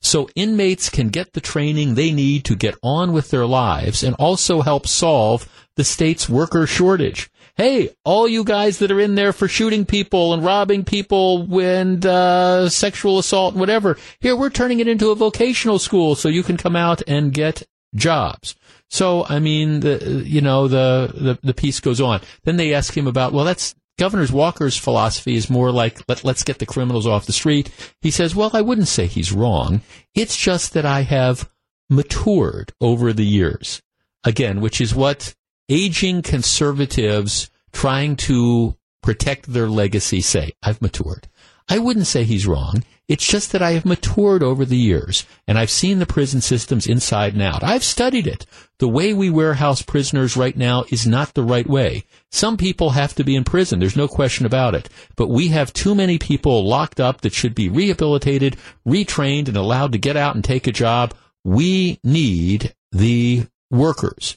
So inmates can get the training they need to get on with their lives and also help solve the state's worker shortage hey, all you guys that are in there for shooting people and robbing people and uh, sexual assault and whatever, here we're turning it into a vocational school so you can come out and get jobs. So, I mean, the you know the, the the piece goes on. Then they ask him about well, that's Governor Walker's philosophy is more like let let's get the criminals off the street. He says, well, I wouldn't say he's wrong. It's just that I have matured over the years. Again, which is what aging conservatives trying to protect their legacy say, I've matured. I wouldn't say he's wrong. It's just that I have matured over the years and I've seen the prison systems inside and out. I've studied it. The way we warehouse prisoners right now is not the right way. Some people have to be in prison. There's no question about it. But we have too many people locked up that should be rehabilitated, retrained, and allowed to get out and take a job. We need the workers.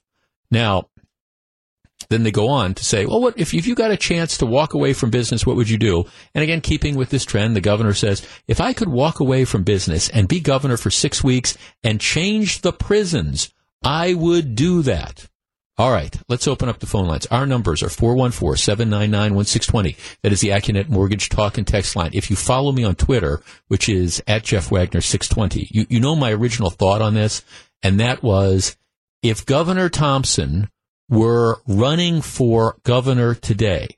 Now, then they go on to say, well, what if, if you got a chance to walk away from business, what would you do? And again, keeping with this trend, the governor says, if I could walk away from business and be governor for six weeks and change the prisons, I would do that. All right, let's open up the phone lines. Our numbers are 414-799-1620. That is the Accunet Mortgage Talk and Text line. If you follow me on Twitter, which is at Jeff Wagner 620, you, you know my original thought on this, and that was if Governor Thompson were running for governor today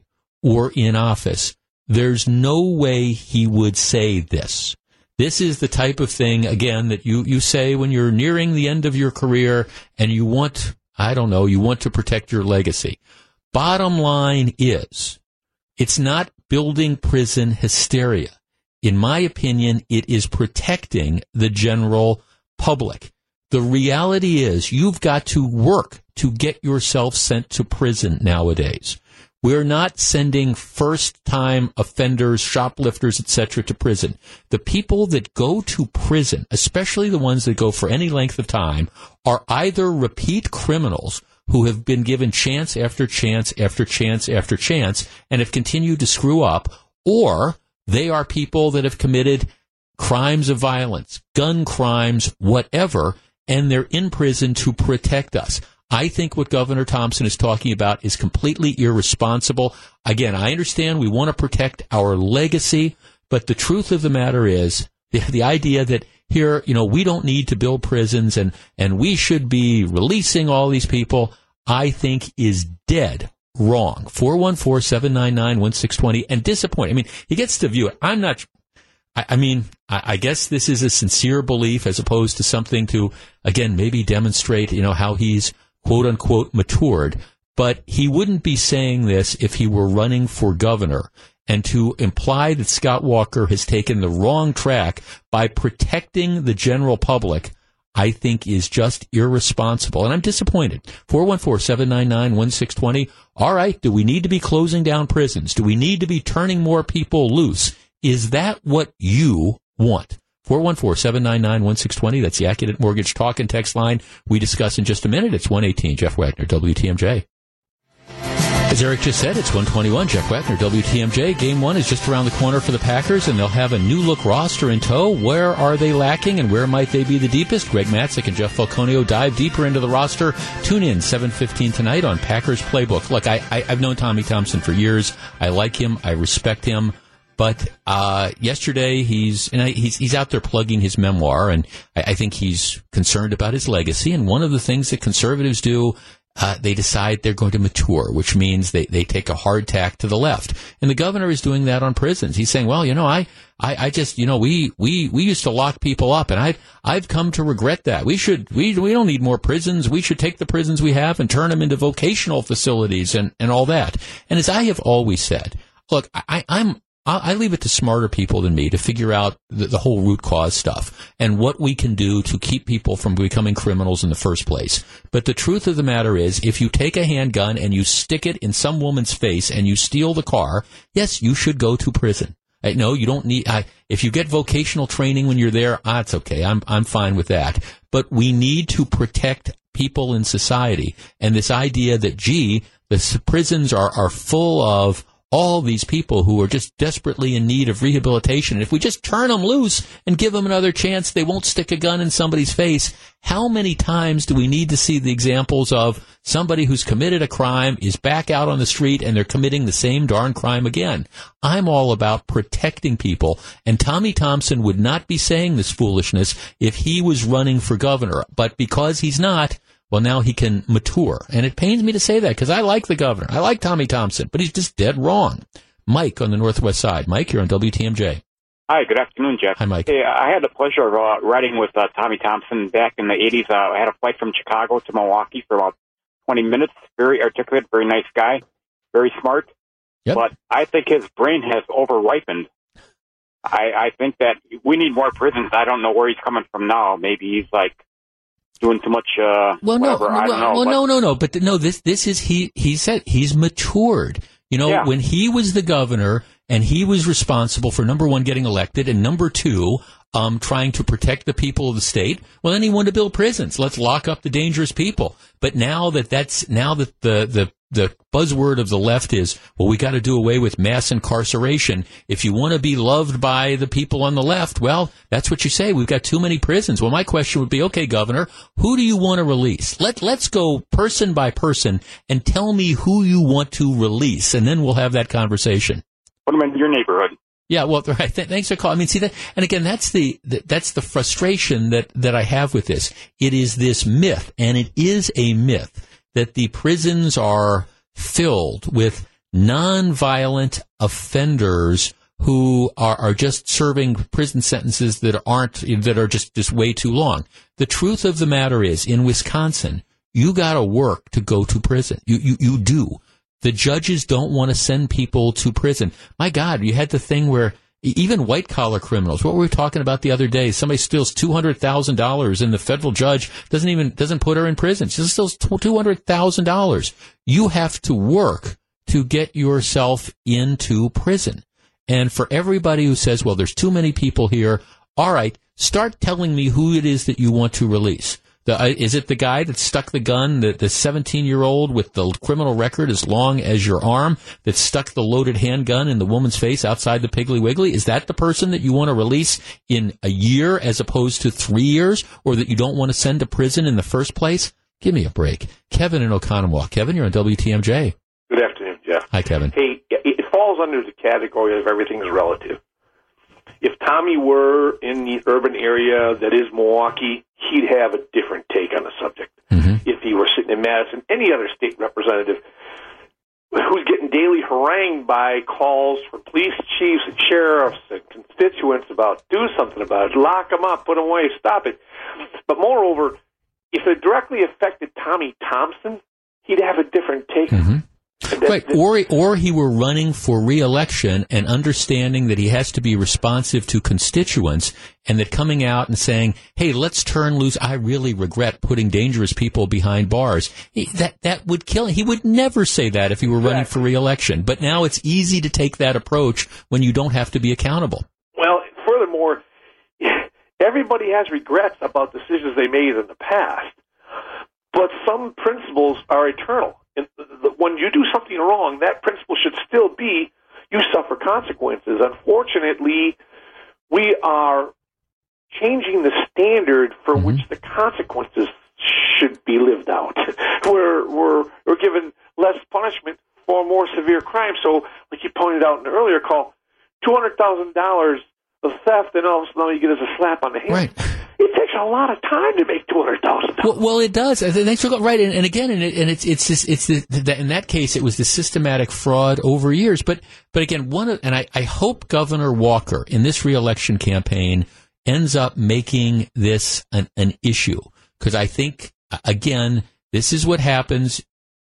or in office, there's no way he would say this. This is the type of thing, again, that you, you say when you're nearing the end of your career and you want, I don't know, you want to protect your legacy. Bottom line is, it's not building prison hysteria. In my opinion, it is protecting the general public. The reality is you've got to work to get yourself sent to prison nowadays. We're not sending first time offenders, shoplifters, etc. to prison. The people that go to prison, especially the ones that go for any length of time, are either repeat criminals who have been given chance after chance after chance after chance and have continued to screw up, or they are people that have committed crimes of violence, gun crimes, whatever, and they're in prison to protect us. I think what Governor Thompson is talking about is completely irresponsible. Again, I understand we want to protect our legacy, but the truth of the matter is the, the idea that here, you know, we don't need to build prisons and, and we should be releasing all these people, I think is dead wrong. 414-799-1620 and disappointing. I mean, he gets to view it. I'm not, I, I mean, I, I, guess this is a sincere belief as opposed to something to, again, maybe demonstrate, you know, how he's quote unquote matured. But he wouldn't be saying this if he were running for governor. And to imply that Scott Walker has taken the wrong track by protecting the general public, I think is just irresponsible. And I'm disappointed. 414-799-1620. All right. Do we need to be closing down prisons? Do we need to be turning more people loose? Is that what you want? 414-799-1620. That's the Accunet Mortgage Talk and Text line we discuss in just a minute. It's 118. Jeff Wagner, WTMJ. As Eric just said, it's 121. Jeff Wagner, WTMJ. Game one is just around the corner for the Packers, and they'll have a new look roster in tow. Where are they lacking, and where might they be the deepest? Greg Matzek and Jeff Falconio dive deeper into the roster. Tune in 7:15 tonight on Packers Playbook. Look, I, I, I've known Tommy Thompson for years. I like him. I respect him. But uh, yesterday, he's and I, he's he's out there plugging his memoir, and I, I, think he's concerned about his legacy. And one of the things that conservatives do, uh, they decide they're going to mature, which means they, they take a hard tack to the left. And the governor is doing that on prisons. He's saying, "Well, you know, I, I, I just, you know, we, we, we used to lock people up, and I've I've come to regret that. We should we we don't need more prisons. We should take the prisons we have and turn them into vocational facilities and and all that. And as I have always said." Look, I, I'm I leave it to smarter people than me to figure out the, the, whole root cause stuff and what we can do to keep people from becoming criminals in the first place. But the truth of the matter is, if you take a handgun and you stick it in some woman's face and you steal the car, yes, you should go to prison. I, no, you don't need. I, if you get vocational training when you're there, ah, it's okay. I'm I'm fine with that. But we need to protect people in society, and this idea that gee, the prisons are are full of all these people who are just desperately in need of rehabilitation. If we just turn them loose and give them another chance, they won't stick a gun in somebody's face. How many times do we need to see the examples of somebody who's committed a crime is back out on the street and they're committing the same darn crime again? I'm all about protecting people. And Tommy Thompson would not be saying this foolishness if he was running for governor. But because he's not, well, now he can mature. And it pains me to say that because I like the governor. I like Tommy Thompson, but he's just dead wrong. Mike on the Northwest side. Mike, you're on WTMJ. Hi, good afternoon, Jeff. Hi, Mike. Hey, I had the pleasure of uh, riding with uh, Tommy Thompson back in the 80s. Uh, I had a flight from Chicago to Milwaukee for about 20 minutes. Very articulate, very nice guy, very smart. Yep. But I think his brain has over ripened. I, I think that we need more prisons. I don't know where he's coming from now. Maybe he's like doing too much. Uh, well, no, well, know, well, no, no, no. But no, this this is he. He said he's matured. You know, yeah. when he was the governor and he was responsible for number one getting elected and number two um, trying to protect the people of the state. Well, then he wanted to build prisons. Let's lock up the dangerous people. But now that that's now that the the the buzzword of the left is, well, we got to do away with mass incarceration. If you want to be loved by the people on the left, well, that's what you say. We've got too many prisons. Well, my question would be, okay, Governor, who do you want to release? Let let's go person by person and tell me who you want to release, and then we'll have that conversation. Them in your neighborhood. Yeah, well, right. thanks for calling. I mean, see that, and again, that's the, the, that's the frustration that that I have with this. It is this myth, and it is a myth that the prisons are filled with nonviolent offenders who are, are just serving prison sentences that aren't that are just just way too long. The truth of the matter is, in Wisconsin, you got to work to go to prison. You you you do. The judges don't want to send people to prison. My God, you had the thing where even white collar criminals. What were we talking about the other day? Somebody steals two hundred thousand dollars, and the federal judge doesn't even doesn't put her in prison. She steals two hundred thousand dollars. You have to work to get yourself into prison. And for everybody who says, "Well, there's too many people here," all right, start telling me who it is that you want to release. The, uh, is it the guy that stuck the gun, the, the 17 year old with the criminal record as long as your arm that stuck the loaded handgun in the woman's face outside the Piggly Wiggly? Is that the person that you want to release in a year as opposed to three years or that you don't want to send to prison in the first place? Give me a break. Kevin in Oconomowoc. Kevin, you're on WTMJ. Good afternoon, Jeff. Hi, Kevin. Hey, it falls under the category of everything is relative. If Tommy were in the urban area that is Milwaukee, he'd have a different take on the subject. Mm-hmm. If he were sitting in Madison, any other state representative who's getting daily harangued by calls from police chiefs and sheriffs and constituents about do something about it, lock them up, put them away, stop it. But moreover, if it directly affected Tommy Thompson, he'd have a different take. Mm-hmm. Right, or or he were running for reelection and understanding that he has to be responsive to constituents, and that coming out and saying, "Hey, let's turn loose," I really regret putting dangerous people behind bars. He, that that would kill him. He would never say that if he were running for reelection. But now it's easy to take that approach when you don't have to be accountable. Well, furthermore, everybody has regrets about decisions they made in the past, but some principles are eternal when you do something wrong, that principle should still be you suffer consequences. Unfortunately, we are changing the standard for mm-hmm. which the consequences should be lived out. we're, we're, we're given less punishment for more severe crimes. So, like you pointed out in the earlier call, $200,000 of theft, and all of a sudden you get as a slap on the hand. Right it takes a lot of time to make two hundred thousand. Well, well, it does. Thanks for right. And, and again, and, it, and, it's it's it's the, the, in that case, it was the systematic fraud over years. But but again, one of, and I, I hope Governor Walker in this reelection campaign ends up making this an, an issue because I think again, this is what happens.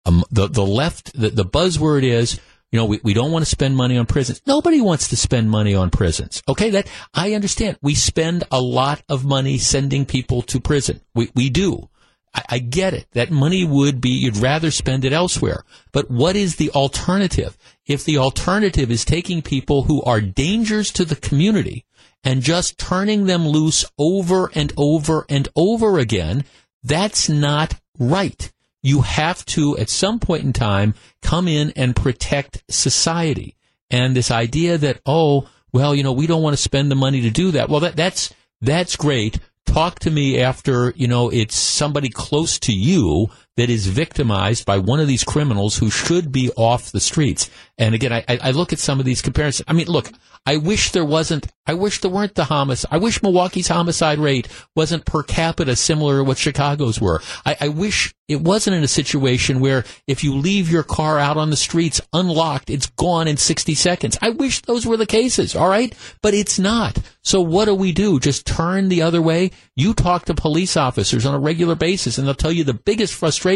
Um, the the left, the, the buzzword is you know, we, we don't want to spend money on prisons. Nobody wants to spend money on prisons. Okay, that I understand. We spend a lot of money sending people to prison. We we do. I, I get it. That money would be, you'd rather spend it elsewhere. But what is the alternative? If the alternative is taking people who are dangers to the community and just turning them loose over and over and over again, that's not right. You have to, at some point in time, come in and protect society. And this idea that, oh, well, you know, we don't want to spend the money to do that. Well, that, that's, that's great. Talk to me after, you know, it's somebody close to you that is victimized by one of these criminals who should be off the streets. And again, I, I look at some of these comparisons. I mean, look, I wish there wasn't, I wish there weren't the homicide. I wish Milwaukee's homicide rate wasn't per capita similar to what Chicago's were. I, I wish it wasn't in a situation where if you leave your car out on the streets unlocked, it's gone in 60 seconds. I wish those were the cases, all right? But it's not. So what do we do? Just turn the other way? You talk to police officers on a regular basis and they'll tell you the biggest frustration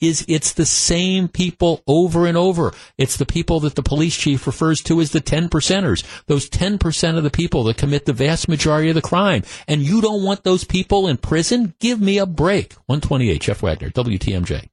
is it's the same people over and over. It's the people that the police chief refers to as the 10 percenters. Those 10% of the people that commit the vast majority of the crime. And you don't want those people in prison? Give me a break. 128, Jeff Wagner. WTMJ.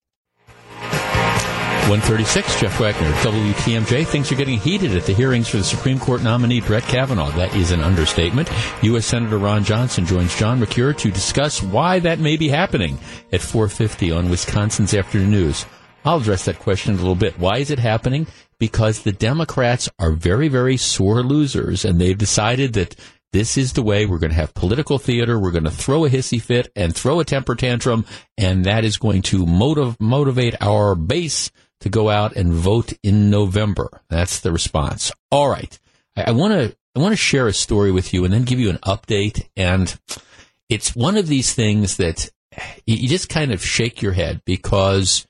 136, Jeff Wagner, WTMJ. Things are getting heated at the hearings for the Supreme Court nominee Brett Kavanaugh. That is an understatement. U.S. Senator Ron Johnson joins John Mercure to discuss why that may be happening at 450 on Wisconsin's Afternoon News. I'll address that question in a little bit. Why is it happening? Because the Democrats are very, very sore losers, and they've decided that this is the way we're going to have political theater. We're going to throw a hissy fit and throw a temper tantrum, and that is going to motiv- motivate our base to go out and vote in November. That's the response. All right. I want to I want to share a story with you and then give you an update. And it's one of these things that you just kind of shake your head because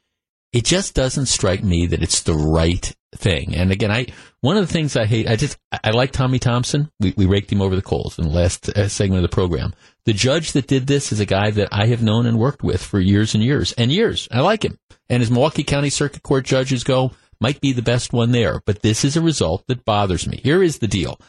it just doesn't strike me that it's the right thing. And again, I one of the things I hate, I just I like Tommy Thompson. We we raked him over the coals in the last uh, segment of the program. The judge that did this is a guy that I have known and worked with for years and years and years. I like him. And as Milwaukee County Circuit Court judges go, might be the best one there. But this is a result that bothers me. Here is the deal.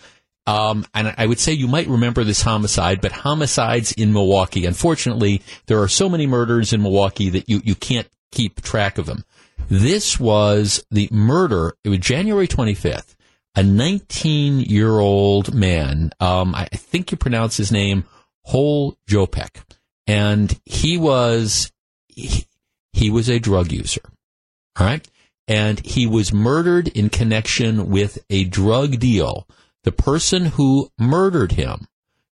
Um, and I would say you might remember this homicide, but homicides in Milwaukee, unfortunately, there are so many murders in Milwaukee that you, you can't keep track of them. This was the murder. It was January 25th. A 19 year old man, um, I think you pronounce his name Hol Jopek. And he was, he, he was a drug user. All right. And he was murdered in connection with a drug deal. The person who murdered him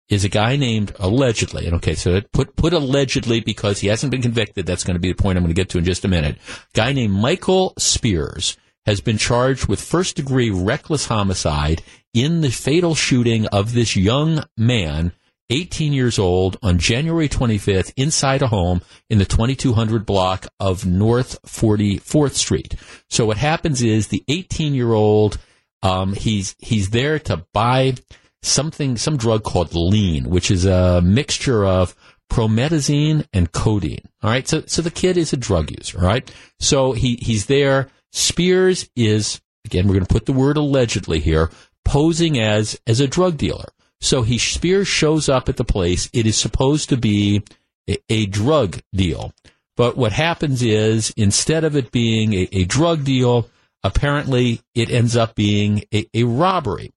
is a guy named allegedly, and okay, so put put allegedly because he hasn't been convicted. That's going to be the point I'm going to get to in just a minute. Guy named Michael Spears has been charged with first degree reckless homicide in the fatal shooting of this young man, 18 years old, on January 25th inside a home in the 2200 block of North 44th Street. So what happens is the 18 year old, um, he's he's there to buy something, some drug called lean, which is a mixture of promethazine and codeine. All right. So, so the kid is a drug user. Right. So he, he's there. Spears is, again, we're going to put the word allegedly here, posing as, as a drug dealer. So he, Spears shows up at the place. It is supposed to be a, a drug deal. But what happens is instead of it being a, a drug deal, apparently it ends up being a, a robbery.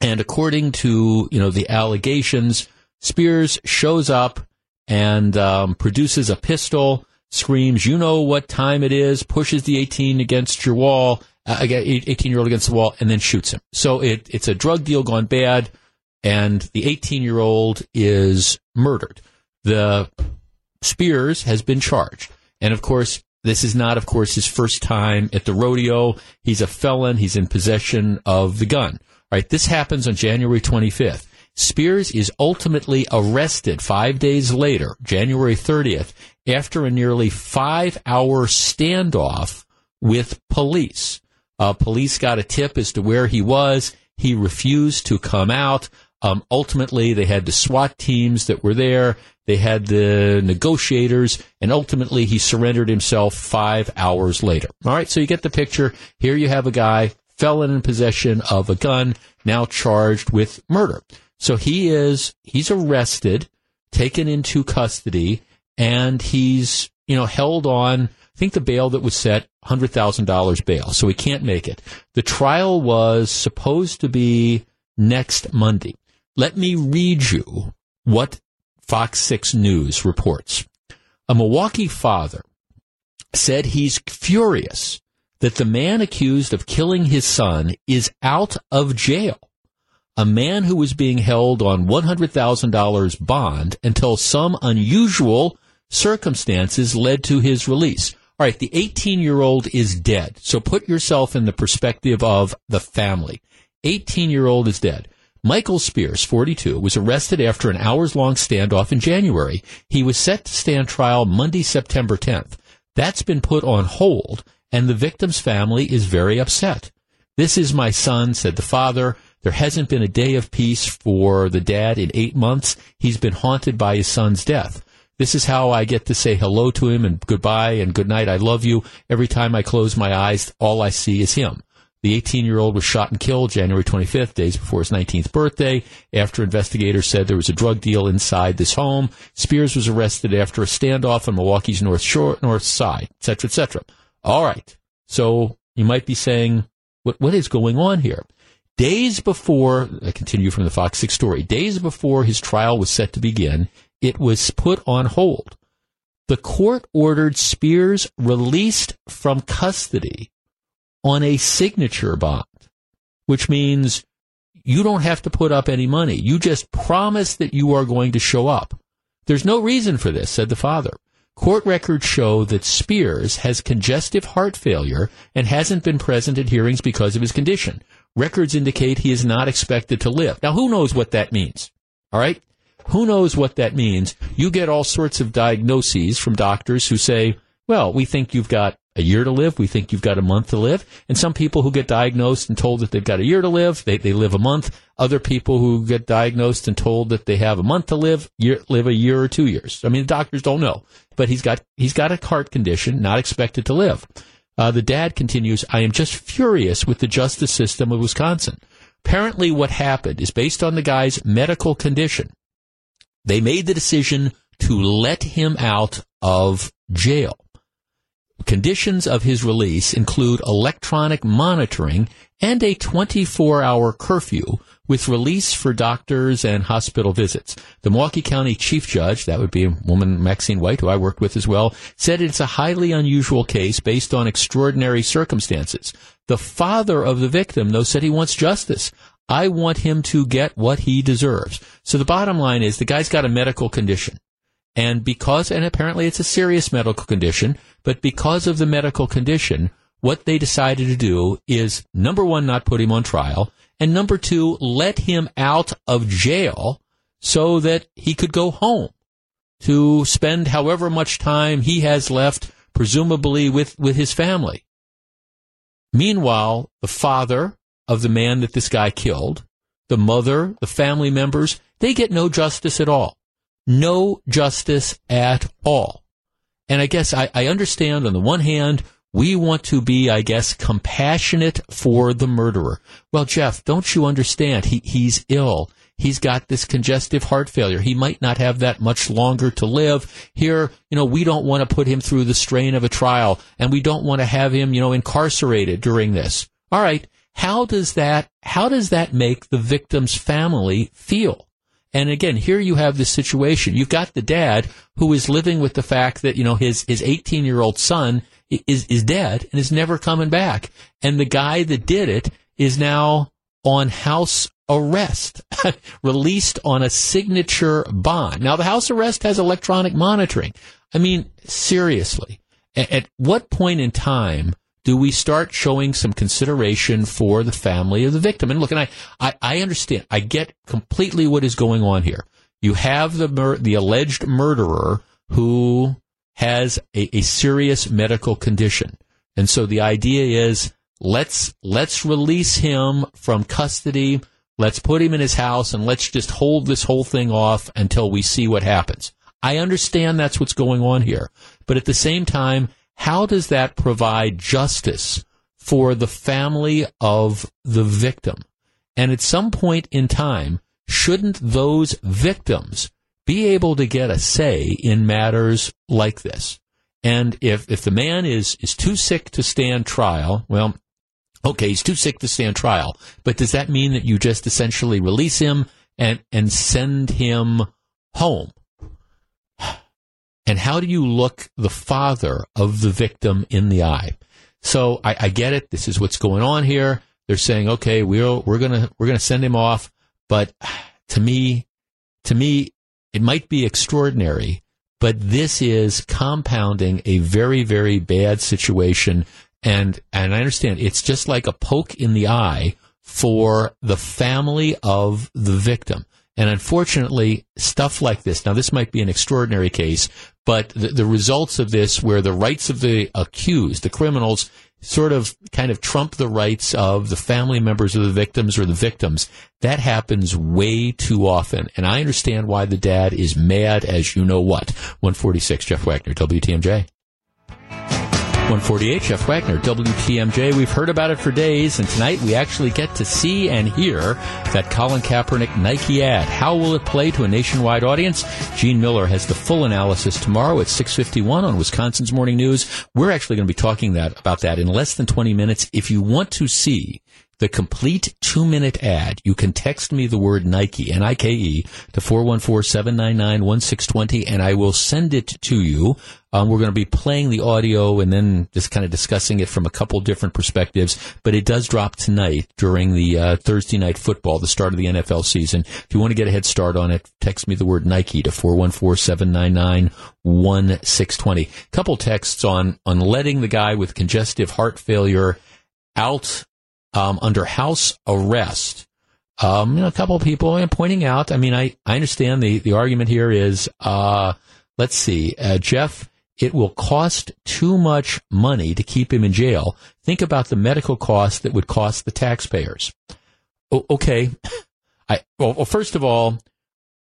And according to you know the allegations, Spears shows up and um, produces a pistol, screams, "You know what time it is!" pushes the 18 against your wall, uh, 18 year old against the wall, and then shoots him. So it, it's a drug deal gone bad, and the 18 year old is murdered. The Spears has been charged, and of course. This is not, of course, his first time at the rodeo. He's a felon. He's in possession of the gun. Right, this happens on January 25th. Spears is ultimately arrested five days later, January 30th, after a nearly five hour standoff with police. Uh, police got a tip as to where he was. He refused to come out. Um, ultimately, they had the SWAT teams that were there. They had the negotiators, and ultimately, he surrendered himself five hours later. All right, so you get the picture. Here you have a guy felon in possession of a gun, now charged with murder. So he is, he's arrested, taken into custody, and he's, you know, held on, I think the bail that was set, $100,000 bail, so he can't make it. The trial was supposed to be next Monday. Let me read you what Fox 6 News reports. A Milwaukee father said he's furious that the man accused of killing his son is out of jail. A man who was being held on $100,000 bond until some unusual circumstances led to his release. All right, the 18 year old is dead. So put yourself in the perspective of the family. 18 year old is dead. Michael Spears, 42, was arrested after an hours long standoff in January. He was set to stand trial Monday, September 10th. That's been put on hold, and the victim's family is very upset. This is my son, said the father. There hasn't been a day of peace for the dad in eight months. He's been haunted by his son's death. This is how I get to say hello to him and goodbye and good night. I love you. Every time I close my eyes, all I see is him. The 18 year old was shot and killed January 25th, days before his 19th birthday, after investigators said there was a drug deal inside this home. Spears was arrested after a standoff on Milwaukee's North Shore, North Side, etc., etc. All right. So you might be saying, what, what is going on here? Days before, I continue from the Fox 6 story, days before his trial was set to begin, it was put on hold. The court ordered Spears released from custody on a signature bond, which means you don't have to put up any money. You just promise that you are going to show up. There's no reason for this, said the father. Court records show that Spears has congestive heart failure and hasn't been present at hearings because of his condition. Records indicate he is not expected to live. Now, who knows what that means? All right? Who knows what that means? You get all sorts of diagnoses from doctors who say, well, we think you've got a year to live. We think you've got a month to live. And some people who get diagnosed and told that they've got a year to live, they, they live a month. Other people who get diagnosed and told that they have a month to live, year, live a year or two years. I mean, doctors don't know, but he's got, he's got a heart condition, not expected to live. Uh, the dad continues, I am just furious with the justice system of Wisconsin. Apparently what happened is based on the guy's medical condition. They made the decision to let him out of jail. Conditions of his release include electronic monitoring and a 24 hour curfew with release for doctors and hospital visits. The Milwaukee County Chief Judge, that would be a woman, Maxine White, who I worked with as well, said it's a highly unusual case based on extraordinary circumstances. The father of the victim, though, said he wants justice. I want him to get what he deserves. So the bottom line is the guy's got a medical condition. And because, and apparently it's a serious medical condition, but because of the medical condition, what they decided to do is number one, not put him on trial, and number two, let him out of jail so that he could go home to spend however much time he has left, presumably with, with his family. Meanwhile, the father of the man that this guy killed, the mother, the family members, they get no justice at all. No justice at all. And I guess I, I understand on the one hand, we want to be, I guess, compassionate for the murderer. Well, Jeff, don't you understand? He, he's ill. He's got this congestive heart failure. He might not have that much longer to live. Here, you know, we don't want to put him through the strain of a trial and we don't want to have him, you know, incarcerated during this. All right. How does that, how does that make the victim's family feel? And again, here you have this situation. You've got the dad who is living with the fact that, you know, his, his 18 year old son is, is dead and is never coming back. And the guy that did it is now on house arrest, released on a signature bond. Now the house arrest has electronic monitoring. I mean, seriously, at, at what point in time do we start showing some consideration for the family of the victim? And look, and I, I, I understand, I get completely what is going on here. You have the mur- the alleged murderer who has a, a serious medical condition, and so the idea is let's let's release him from custody. Let's put him in his house and let's just hold this whole thing off until we see what happens. I understand that's what's going on here. But at the same time, how does that provide justice for the family of the victim? And at some point in time, shouldn't those victims be able to get a say in matters like this. And if, if the man is, is too sick to stand trial, well, okay, he's too sick to stand trial. But does that mean that you just essentially release him and, and send him home? And how do you look the father of the victim in the eye? So I, I get it. This is what's going on here. They're saying, okay, we're, we're gonna, we're gonna send him off. But to me, to me, it might be extraordinary, but this is compounding a very, very bad situation. And, and I understand it's just like a poke in the eye for the family of the victim. And unfortunately, stuff like this, now this might be an extraordinary case, but the, the, results of this, where the rights of the accused, the criminals, sort of kind of trump the rights of the family members of the victims or the victims. That happens way too often. And I understand why the dad is mad as you know what. 146, Jeff Wagner, WTMJ. 148, Jeff Wagner, WTMJ. We've heard about it for days, and tonight we actually get to see and hear that Colin Kaepernick Nike ad. How will it play to a nationwide audience? Gene Mueller has the full analysis tomorrow at 651 on Wisconsin's Morning News. We're actually going to be talking that about that in less than 20 minutes. If you want to see the complete two minute ad, you can text me the word Nike, N-I-K-E, to 414-799-1620, and I will send it to you. Um, we're going to be playing the audio and then just kind of discussing it from a couple different perspectives. But it does drop tonight during the uh, Thursday night football, the start of the NFL season. If you want to get a head start on it, text me the word Nike to 414-799-1620. Couple texts on, on letting the guy with congestive heart failure out um, under house arrest. Um, you know, a couple of people pointing out. I mean, I, I understand the, the argument here is, uh, let's see, uh, Jeff, it will cost too much money to keep him in jail. Think about the medical costs that would cost the taxpayers. O- okay. I, well, well, first of all,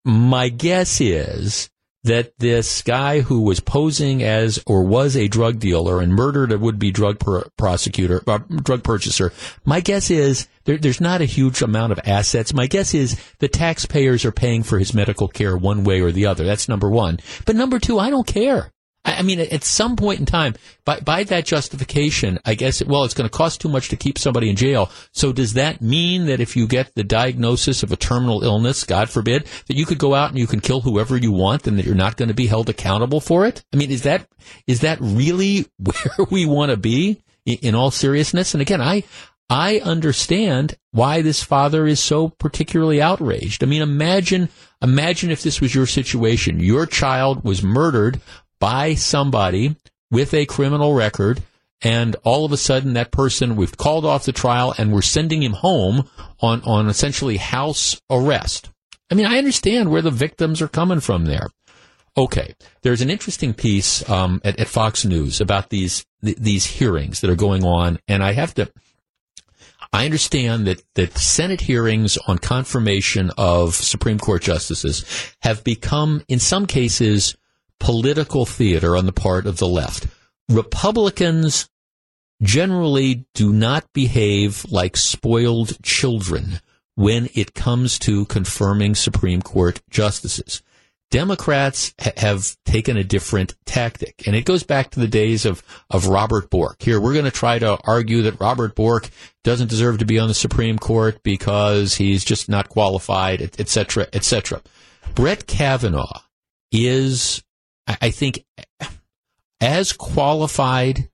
my guess is that this guy who was posing as or was a drug dealer and murdered a would-be drug prosecutor, uh, drug purchaser, my guess is there, there's not a huge amount of assets. My guess is the taxpayers are paying for his medical care one way or the other. That's number one. But number two, I don't care. I mean, at some point in time, by, by that justification, I guess, well, it's going to cost too much to keep somebody in jail. So does that mean that if you get the diagnosis of a terminal illness, God forbid, that you could go out and you can kill whoever you want and that you're not going to be held accountable for it? I mean, is that, is that really where we want to be in, in all seriousness? And again, I, I understand why this father is so particularly outraged. I mean, imagine, imagine if this was your situation. Your child was murdered by somebody with a criminal record and all of a sudden that person we've called off the trial and we're sending him home on on essentially house arrest. I mean, I understand where the victims are coming from there. Okay, there's an interesting piece um, at, at, Fox News about these th- these hearings that are going on, and I have to. I understand that that Senate hearings on confirmation of Supreme Court justices have become, in some cases, political theater on the part of the left. Republicans generally do not behave like spoiled children when it comes to confirming Supreme Court justices. Democrats ha- have taken a different tactic, and it goes back to the days of, of Robert Bork. Here, we're going to try to argue that Robert Bork doesn't deserve to be on the Supreme Court because he's just not qualified, et cetera, et cetera. Brett Kavanaugh is I think as qualified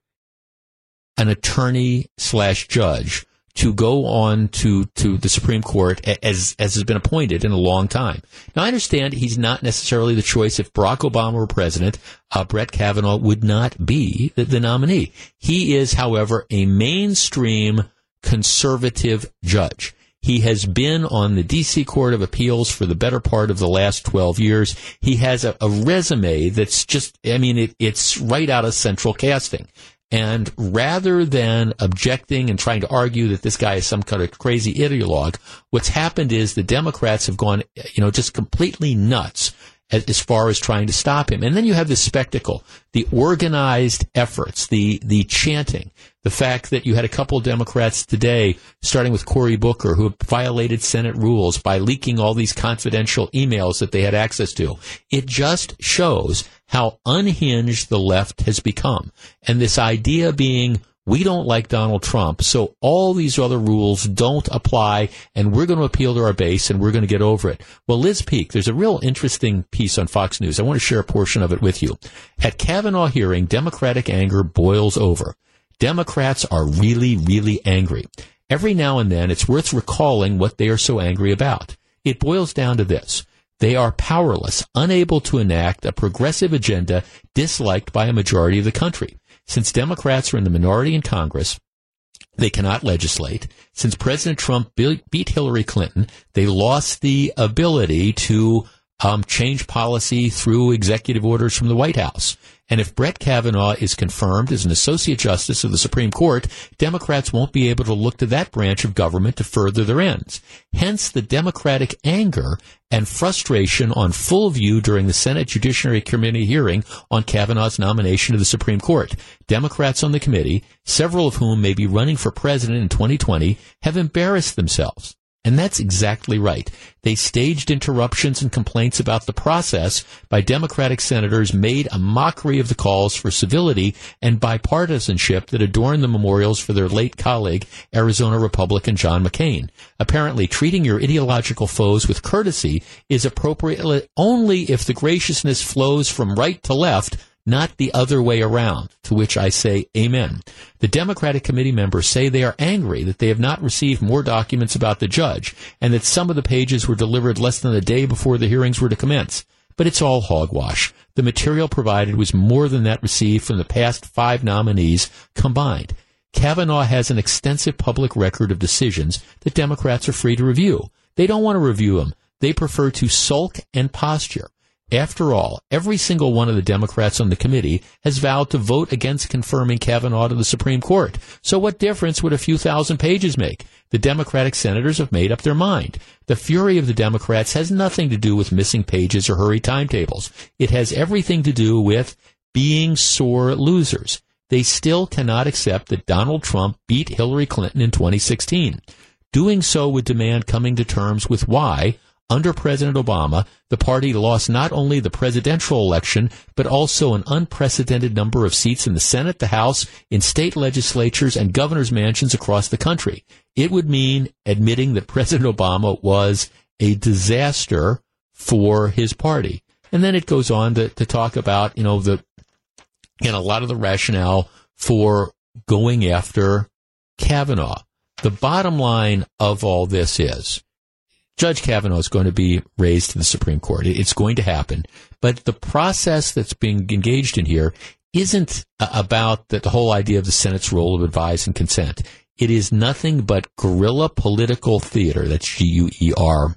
an attorney slash judge to go on to, to the Supreme Court as, as has been appointed in a long time. Now, I understand he's not necessarily the choice. If Barack Obama were president, uh, Brett Kavanaugh would not be the, the nominee. He is, however, a mainstream conservative judge. He has been on the D.C. Court of Appeals for the better part of the last 12 years. He has a, a resume that's just, I mean, it, it's right out of central casting. And rather than objecting and trying to argue that this guy is some kind of crazy ideologue, what's happened is the Democrats have gone, you know, just completely nuts as, far as trying to stop him. And then you have this spectacle, the organized efforts, the, the chanting, The fact that you had a couple Democrats today, starting with Cory Booker, who violated Senate rules by leaking all these confidential emails that they had access to. It just shows how unhinged the left has become. And this idea being, we don't like Donald Trump, so all these other rules don't apply, and we're going to appeal to our base, and we're going to get over it. Well, Liz Peek, there's a real interesting piece on Fox News. I want to share a portion of it with you. At Kavanaugh hearing, Democratic anger boils over. Democrats are really, really angry. Every now and then, it's worth recalling what they are so angry about. It boils down to this. They are powerless, unable to enact a progressive agenda disliked by a majority of the country. Since Democrats are in the minority in Congress, they cannot legislate. Since President Trump beat Hillary Clinton, they lost the ability to um, change policy through executive orders from the White House. And if Brett Kavanaugh is confirmed as an Associate Justice of the Supreme Court, Democrats won't be able to look to that branch of government to further their ends. Hence the Democratic anger and frustration on full view during the Senate Judiciary Committee hearing on Kavanaugh's nomination to the Supreme Court. Democrats on the committee, several of whom may be running for president in 2020, have embarrassed themselves. And that's exactly right. They staged interruptions and complaints about the process by Democratic senators made a mockery of the calls for civility and bipartisanship that adorn the memorials for their late colleague, Arizona Republican John McCain. Apparently, treating your ideological foes with courtesy is appropriate only if the graciousness flows from right to left, not the other way around, to which I say amen. The Democratic committee members say they are angry that they have not received more documents about the judge and that some of the pages were delivered less than a day before the hearings were to commence. But it's all hogwash. The material provided was more than that received from the past five nominees combined. Kavanaugh has an extensive public record of decisions that Democrats are free to review. They don't want to review them. They prefer to sulk and posture. After all, every single one of the Democrats on the committee has vowed to vote against confirming Kavanaugh to the Supreme Court. So what difference would a few thousand pages make? The Democratic senators have made up their mind. The fury of the Democrats has nothing to do with missing pages or hurried timetables. It has everything to do with being sore losers. They still cannot accept that Donald Trump beat Hillary Clinton in 2016. Doing so would demand coming to terms with why under President Obama, the party lost not only the presidential election, but also an unprecedented number of seats in the Senate, the House, in state legislatures, and governor's mansions across the country. It would mean admitting that President Obama was a disaster for his party. And then it goes on to, to talk about, you know, the, and a lot of the rationale for going after Kavanaugh. The bottom line of all this is Judge Kavanaugh is going to be raised to the Supreme Court. It's going to happen. But the process that's being engaged in here isn't uh, about the, the whole idea of the Senate's role of advise and consent. It is nothing but guerrilla political theater. That's G-U-E-R,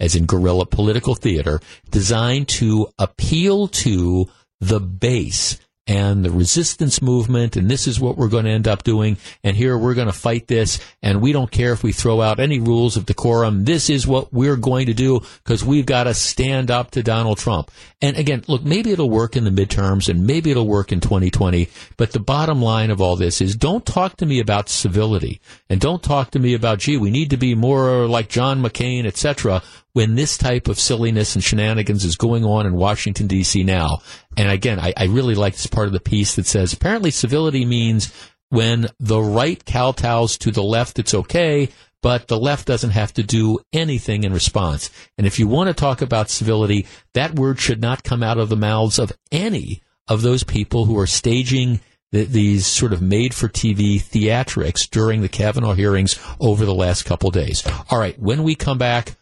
as in guerrilla political theater, designed to appeal to the base and the resistance movement, and this is what we're going to end up doing, and here we're going to fight this, and we don't care if we throw out any rules of decorum. This is what we're going to do because we've got to stand up to Donald Trump. And again, look, maybe it'll work in the midterms, and maybe it'll work in 2020, but the bottom line of all this is don't talk to me about civility, and don't talk to me about, gee, we need to be more like John McCain, etc when this type of silliness and shenanigans is going on in Washington, D.C. now. And again, I, I really like this part of the piece that says apparently civility means when the right kowtows to the left, it's okay, but the left doesn't have to do anything in response. And if you want to talk about civility, that word should not come out of the mouths of any of those people who are staging the, these sort of made for TV theatrics during the Kavanaugh hearings over the last couple days. All right, when we come back,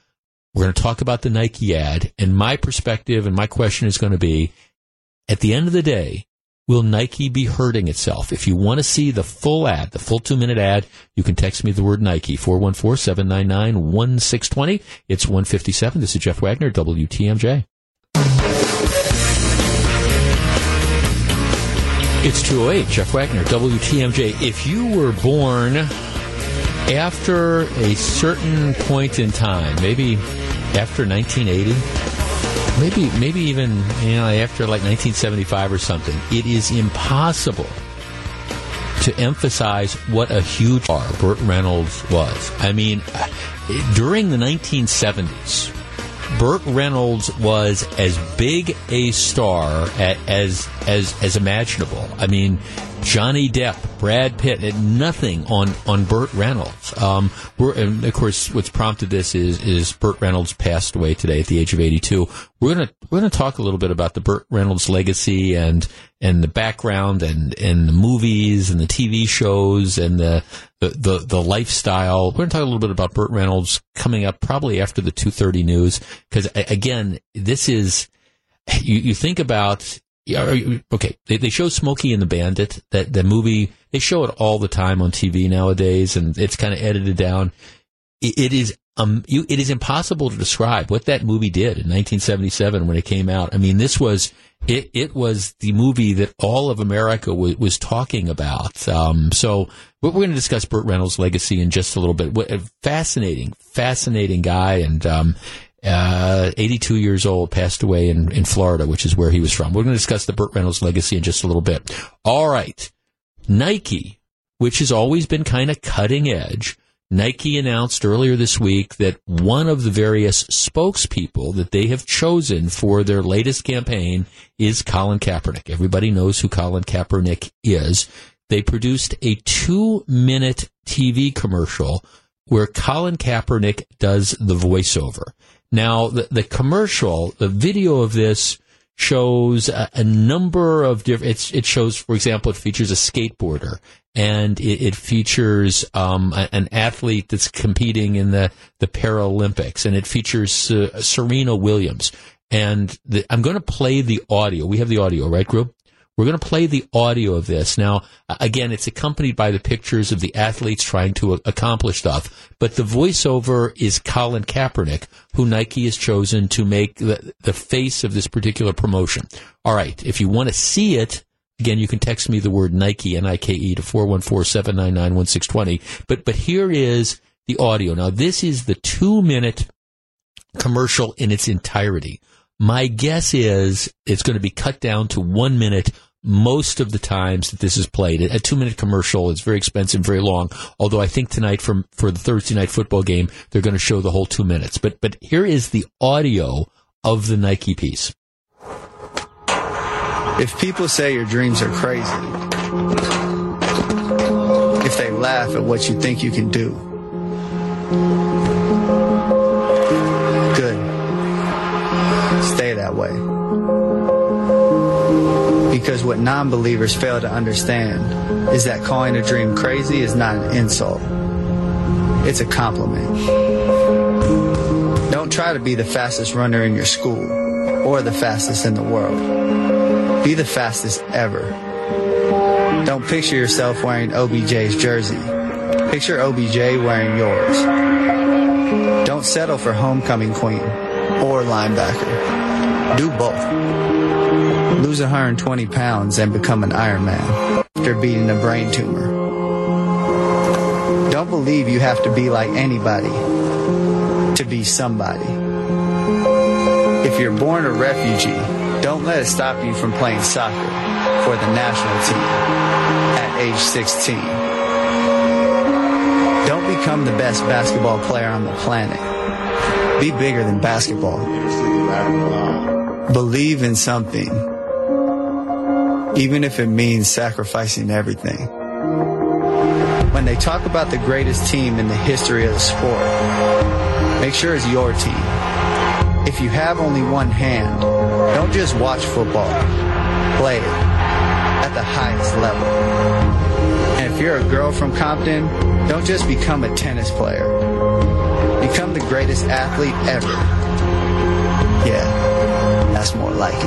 we're going to talk about the Nike ad, and my perspective and my question is going to be at the end of the day, will Nike be hurting itself? If you want to see the full ad, the full two minute ad, you can text me the word Nike, 414-799-1620. It's 157. This is Jeff Wagner, WTMJ. It's 208, Jeff Wagner, WTMJ. If you were born after a certain point in time, maybe after 1980, maybe maybe even you know after like 1975 or something, it is impossible to emphasize what a huge star Burt Reynolds was. I mean, during the 1970s, Burt Reynolds was as big a star as as as imaginable. I mean, Johnny Depp, Brad Pitt, and nothing on on Burt Reynolds. Um, and of course, what's prompted this is is Burt Reynolds passed away today at the age of 82. We're gonna we're gonna talk a little bit about the Burt Reynolds legacy and and the background and and the movies and the TV shows and the the the, the lifestyle. We're gonna talk a little bit about Burt Reynolds coming up probably after the 2:30 news because again, this is you, you think about yeah, okay. They, they show Smokey and the Bandit, that the movie. They show it all the time on TV nowadays, and it's kind of edited down. it, it is um, you, it is impossible to describe what that movie did in 1977 when it came out. I mean, this was it. It was the movie that all of America w- was talking about. Um, so we're going to discuss Burt Reynolds' legacy in just a little bit. What, fascinating, fascinating guy, and um, uh, 82 years old, passed away in, in Florida, which is where he was from. We're going to discuss the Burt Reynolds legacy in just a little bit. All right. Nike, which has always been kind of cutting edge, Nike announced earlier this week that one of the various spokespeople that they have chosen for their latest campaign is Colin Kaepernick. Everybody knows who Colin Kaepernick is. They produced a two minute TV commercial where Colin Kaepernick does the voiceover. Now, the, the commercial, the video of this shows a, a number of different. It shows, for example, it features a skateboarder and it, it features um, a, an athlete that's competing in the the Paralympics, and it features uh, Serena Williams. And the, I'm going to play the audio. We have the audio, right, group? We're going to play the audio of this. Now, again, it's accompanied by the pictures of the athletes trying to uh, accomplish stuff, but the voiceover is Colin Kaepernick, who Nike has chosen to make the, the face of this particular promotion. All right. If you want to see it, again, you can text me the word Nike, N-I-K-E to 414-799-1620. But, but here is the audio. Now, this is the two minute commercial in its entirety. My guess is it's going to be cut down to one minute most of the times that this is played. A two minute commercial is very expensive, very long. Although I think tonight from for the Thursday night football game, they're going to show the whole two minutes. But but here is the audio of the Nike piece. If people say your dreams are crazy, if they laugh at what you think you can do, good. stay that way. Because what non believers fail to understand is that calling a dream crazy is not an insult, it's a compliment. Don't try to be the fastest runner in your school or the fastest in the world. Be the fastest ever. Don't picture yourself wearing OBJ's jersey. Picture OBJ wearing yours. Don't settle for homecoming queen or linebacker. Do both. Lose 120 pounds and become an Ironman after beating a brain tumor. Don't believe you have to be like anybody to be somebody. If you're born a refugee, don't let it stop you from playing soccer for the national team at age 16. Don't become the best basketball player on the planet be bigger than basketball. Believe in something, even if it means sacrificing everything. When they talk about the greatest team in the history of the sport, make sure it's your team. If you have only one hand, don't just watch football, play it at the highest level. And if you're a girl from Compton, don't just become a tennis player Become the greatest athlete ever. Yeah, that's more like it.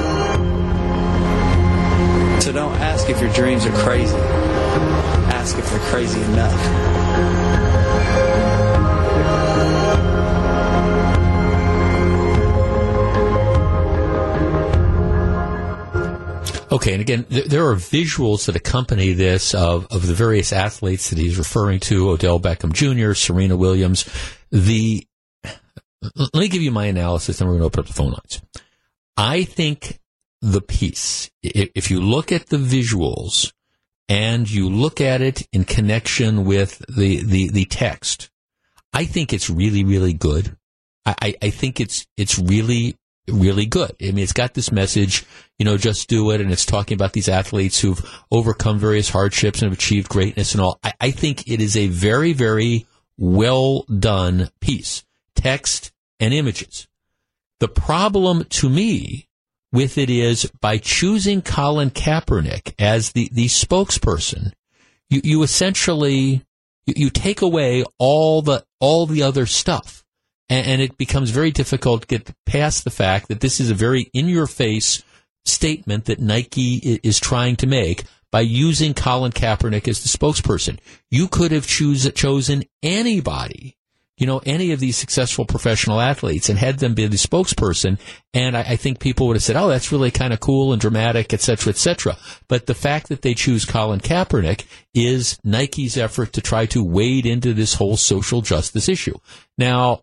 So don't ask if your dreams are crazy. Ask if they're crazy enough. Okay, and again, th- there are visuals that accompany this of, of the various athletes that he's referring to: Odell Beckham Jr., Serena Williams. The let me give you my analysis, and we're going to open up the phone lines. I think the piece, if you look at the visuals, and you look at it in connection with the, the, the text, I think it's really, really good. I, I think it's it's really really good. I mean, it's got this message, you know, just do it, and it's talking about these athletes who've overcome various hardships and have achieved greatness and all. I, I think it is a very, very well done piece, text and images. The problem to me with it is by choosing Colin Kaepernick as the, the spokesperson, you, you essentially you, you take away all the all the other stuff and, and it becomes very difficult to get past the fact that this is a very in your face statement that Nike is trying to make by using Colin Kaepernick as the spokesperson. You could have choose, chosen anybody, you know, any of these successful professional athletes and had them be the spokesperson. And I, I think people would have said, oh, that's really kind of cool and dramatic, et cetera, et cetera. But the fact that they choose Colin Kaepernick is Nike's effort to try to wade into this whole social justice issue. Now,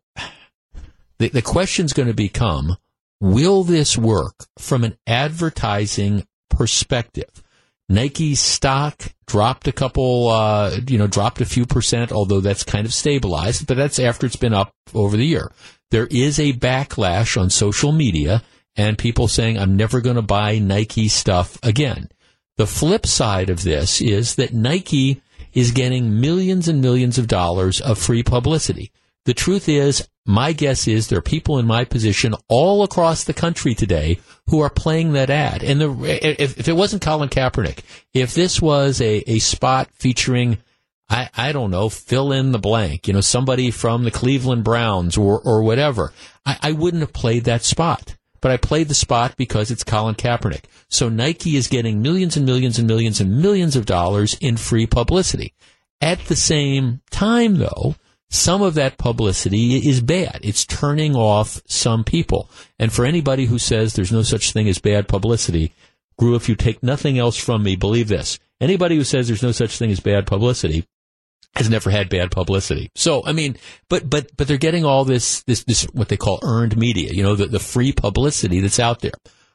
the, the question's going to become, will this work from an advertising perspective? Nike's stock dropped a couple, uh, you know, dropped a few percent, although that's kind of stabilized, but that's after it's been up over the year. There is a backlash on social media and people saying, I'm never going to buy Nike stuff again. The flip side of this is that Nike is getting millions and millions of dollars of free publicity. The truth is, my guess is there are people in my position all across the country today who are playing that ad. And the, if, if it wasn't Colin Kaepernick, if this was a, a spot featuring, I, I don't know, fill in the blank, you know, somebody from the Cleveland Browns or, or whatever, I, I wouldn't have played that spot. But I played the spot because it's Colin Kaepernick. So Nike is getting millions and millions and millions and millions of dollars in free publicity. At the same time, though, some of that publicity is bad. It's turning off some people. And for anybody who says there's no such thing as bad publicity, Gru, if you take nothing else from me, believe this. Anybody who says there's no such thing as bad publicity has never had bad publicity. So, I mean, but, but, but they're getting all this, this, this, what they call earned media, you know, the, the free publicity that's out there.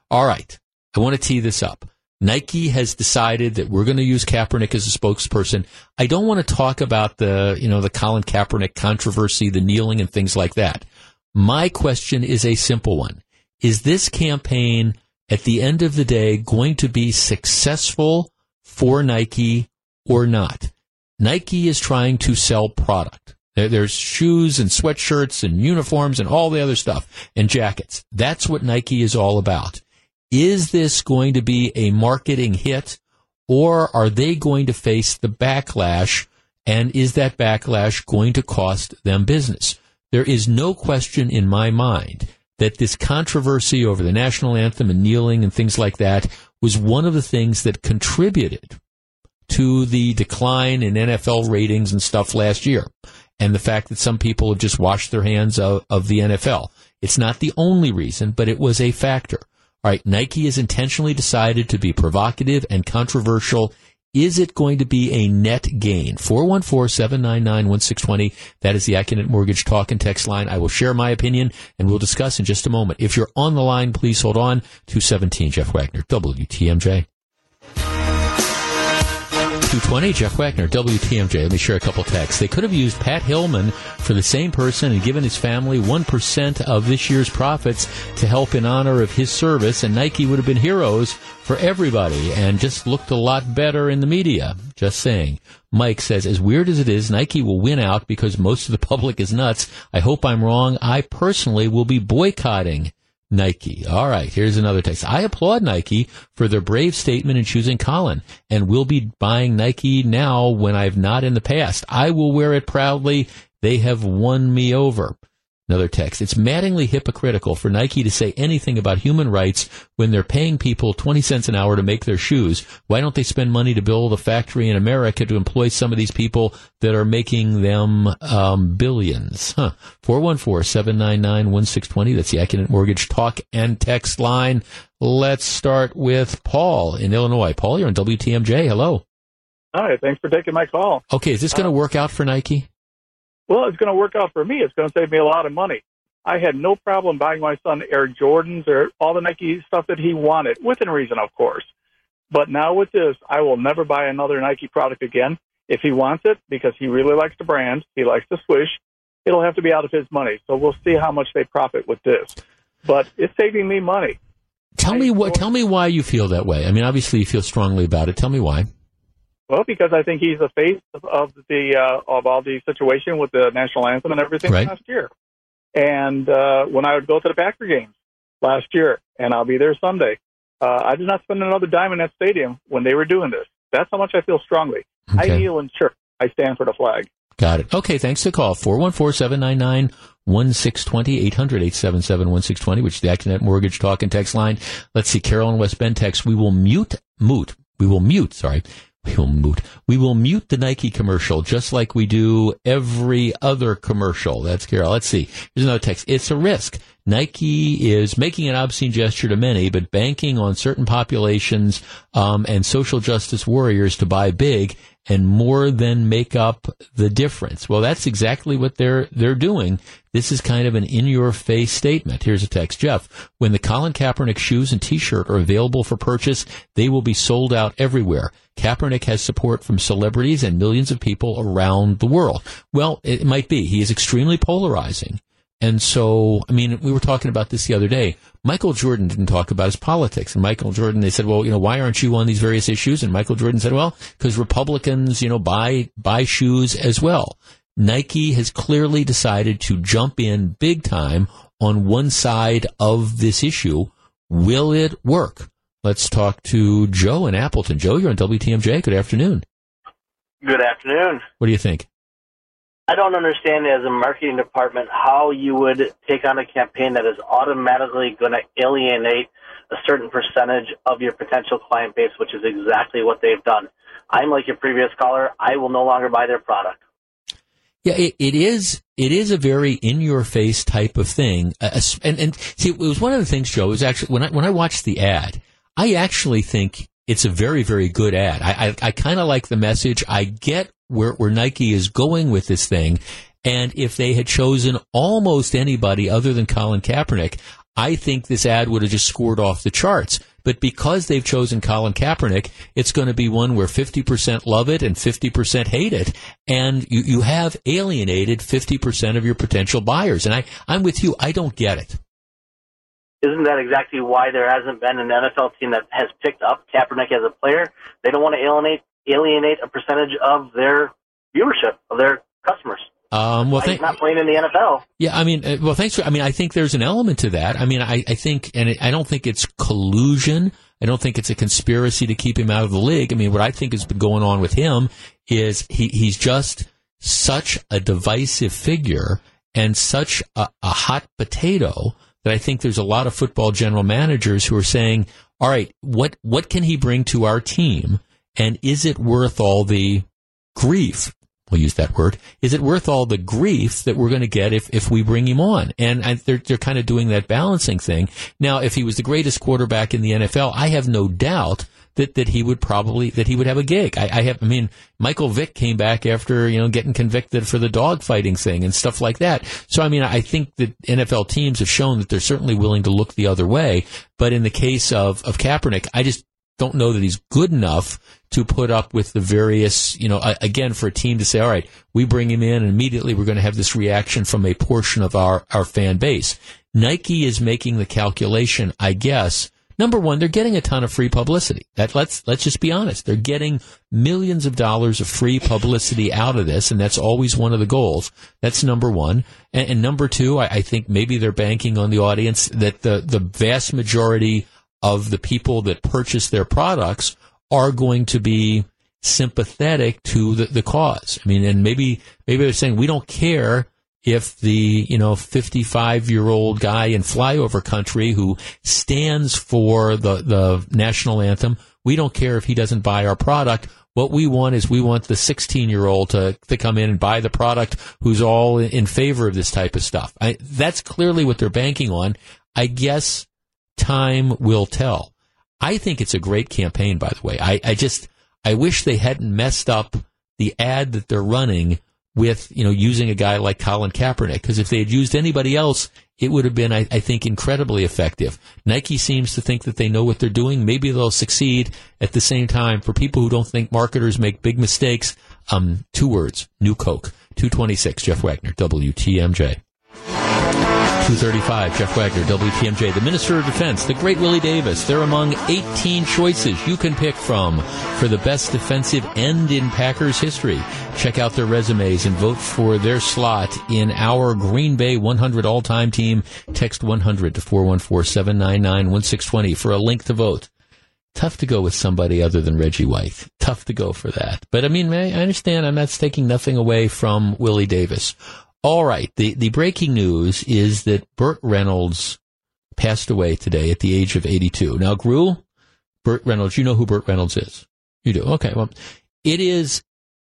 All right. I want to tee this up. Nike has decided that we're going to use Kaepernick as a spokesperson. I don't want to talk about the, you know, the Colin Kaepernick controversy, the kneeling and things like that. My question is a simple one. Is this campaign at the end of the day going to be successful for Nike or not? Nike is trying to sell product. There's shoes and sweatshirts and uniforms and all the other stuff and jackets. That's what Nike is all about. Is this going to be a marketing hit or are they going to face the backlash? And is that backlash going to cost them business? There is no question in my mind that this controversy over the national anthem and kneeling and things like that was one of the things that contributed to the decline in NFL ratings and stuff last year. And the fact that some people have just washed their hands of, of the NFL. It's not the only reason, but it was a factor. All right, Nike has intentionally decided to be provocative and controversial. Is it going to be a net gain? 414-799-1620. That is the Accunet Mortgage talk and text line. I will share my opinion and we'll discuss in just a moment. If you're on the line, please hold on. 217 Jeff Wagner, WTMJ. 220, Jeff Wagner, WTMJ. Let me share a couple texts. They could have used Pat Tillman for the same person and given his family 1% of this year's profits to help in honor of his service, and Nike would have been heroes for everybody and just looked a lot better in the media. Just saying. Mike says, as weird as it is, Nike will win out because most of the public is nuts. I hope I'm wrong. I personally will be boycotting Nike. All right, here's another text. I applaud Nike for their brave statement in choosing Colin and will be buying Nike now when I've not in the past. I will wear it proudly. They have won me over. Another text. It's maddeningly hypocritical for Nike to say anything about human rights when they're paying people 20 cents an hour to make their shoes. Why don't they spend money to build a factory in America to employ some of these people that are making them um, billions? Huh. 414-799-1620. That's the Accunet Mortgage talk and text line. Let's start with Paul in Illinois. Paul, you're on WTMJ. Hello. Hi, thanks for taking my call. Okay, is this going to uh, work out for Nike? Well, it's going to work out for me. It's going to save me a lot of money. I had no problem buying my son Air Jordans or all the Nike stuff that he wanted, within reason, of course. But now with this, I will never buy another Nike product again. If he wants it because he really likes the brand, he likes the swoosh, it'll have to be out of his money. So we'll see how much they profit with this. But it's saving me money. Tell me what. Tell me why you feel that way. I mean, obviously you feel strongly about it. Tell me why. Well, because I think he's the face of, of the uh, of all the situation with the national anthem and everything right. last year. And uh, when I would go to the Packer games last year, and I'll be there Sunday, uh, I did not spend another dime in that stadium when they were doing this. That's how much I feel strongly. Okay. I kneel in church. I stand for the flag. Got it. Okay, thanks to call. 414-799-1620, 800-877-1620, which is the Accunet Mortgage Talk and Text line. Let's see, Carol in West Bend text, we will mute, mute, we will mute, sorry, we will mute. We will mute the Nike commercial just like we do every other commercial. That's Carol. Let's see. Here's another text. It's a risk. Nike is making an obscene gesture to many, but banking on certain populations um, and social justice warriors to buy big and more than make up the difference. Well, that's exactly what they're they're doing. This is kind of an in your face statement. Here's a text, Jeff. When the Colin Kaepernick shoes and T-shirt are available for purchase, they will be sold out everywhere. Kaepernick has support from celebrities and millions of people around the world. Well, it might be. He is extremely polarizing. And so, I mean, we were talking about this the other day. Michael Jordan didn't talk about his politics. And Michael Jordan, they said, well, you know, why aren't you on these various issues? And Michael Jordan said, well, because Republicans, you know, buy, buy shoes as well. Nike has clearly decided to jump in big time on one side of this issue. Will it work? Let's talk to Joe in Appleton. Joe, you're on WTMJ. Good afternoon. Good afternoon. What do you think? I don't understand as a marketing department how you would take on a campaign that is automatically going to alienate a certain percentage of your potential client base, which is exactly what they've done. I'm like your previous caller. I will no longer buy their product. Yeah, it, it is. It is a very in-your-face type of thing, uh, and and see, it was one of the things, Joe. Was actually when I when I watched the ad, I actually think it's a very very good ad. I I, I kind of like the message. I get where, where Nike is going with this thing. And if they had chosen almost anybody other than Colin Kaepernick, I think this ad would have just scored off the charts. But because they've chosen Colin Kaepernick, it's going to be one where 50% love it and 50% hate it. And you, you have alienated 50% of your potential buyers. And I, I'm with you. I don't get it. Isn't that exactly why there hasn't been an NFL team that has picked up Kaepernick as a player? They don't want to alienate alienate a percentage of their viewership of their customers. Um, well, th- not playing in the NFL. Yeah, I mean, uh, well, thanks for. I mean, I think there's an element to that. I mean, I, I think, and it, I don't think it's collusion. I don't think it's a conspiracy to keep him out of the league. I mean, what I think has been going on with him is he, he's just such a divisive figure and such a, a hot potato that I think there's a lot of football general managers who are saying, all right, what, what can he bring to our team and is it worth all the grief? We'll use that word. Is it worth all the grief that we're going to get if, if we bring him on? And they're, they're kind of doing that balancing thing. Now, if he was the greatest quarterback in the NFL, I have no doubt that, that he would probably, that he would have a gig. I, I have, I mean, Michael Vick came back after, you know, getting convicted for the dog fighting thing and stuff like that. So, I mean, I think that NFL teams have shown that they're certainly willing to look the other way. But in the case of, of Kaepernick, I just don't know that he's good enough to put up with the various, you know, again, for a team to say, all right, we bring him in and immediately we're going to have this reaction from a portion of our, our fan base. Nike is making the calculation, I guess. Number one, they're getting a ton of free publicity. That let's let's just be honest. They're getting millions of dollars of free publicity out of this, and that's always one of the goals. That's number one. And, and number two, I, I think maybe they're banking on the audience that the the vast majority of the people that purchase their products are going to be sympathetic to the, the cause. I mean, and maybe maybe they're saying we don't care if the you know 55 year old guy in flyover country who stands for the the national anthem, we don't care if he doesn't buy our product. What we want is we want the 16 year old to, to come in and buy the product who's all in favor of this type of stuff. I, that's clearly what they're banking on. I guess time will tell. I think it's a great campaign, by the way. I, I just, I wish they hadn't messed up the ad that they're running with you know using a guy like Colin Kaepernick because if they had used anybody else, it would have been I, I, think incredibly effective. Nike seems to think that they know what they're doing. Maybe they'll succeed. At the same time, for people who don't think marketers make big mistakes, um, two words: New Coke. Two twenty six. Jeff Wagner, WTMJ. 235, Jeff Wagner, WTMJ. The Minister of Defense, the great Willie Davis. They're among 18 choices you can pick from for the best defensive end in Packers history. Check out their resumes and vote for their slot in our Green Bay 100 all-time team. Text 100 to 414-799-1620 for a link to vote. Tough to go with somebody other than Reggie White. Tough to go for that. But I mean, I understand I'm not taking nothing away from Willie Davis. All right. The, the breaking news is that Burt Reynolds passed away today at the age of 82. Now, Gru, Burt Reynolds, you know who Burt Reynolds is. You do. Okay. Well, it is,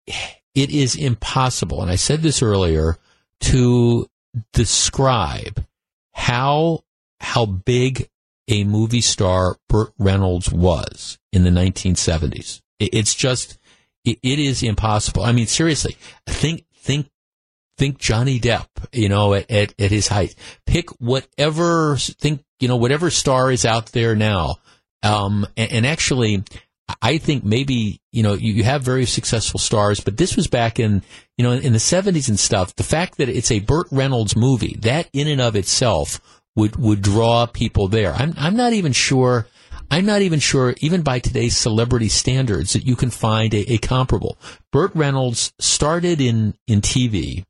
it is impossible. And I said this earlier to describe how, how big a movie star Burt Reynolds was in the 1970s. It's just, it is impossible. I mean, seriously, think, think think Johnny Depp, you know, at, at, at, his height. Pick whatever, think, you know, whatever star is out there now. Um, and, and, actually, I think maybe, you know, you, you, have very successful stars, but this was back in, you know, in, in the 70s and stuff. The fact that it's a Burt Reynolds movie, that in and of itself would, would draw people there. I'm, I'm not even sure. I'm not even sure, even by today's celebrity standards, that you can find a, a comparable. Burt Reynolds started in, in TV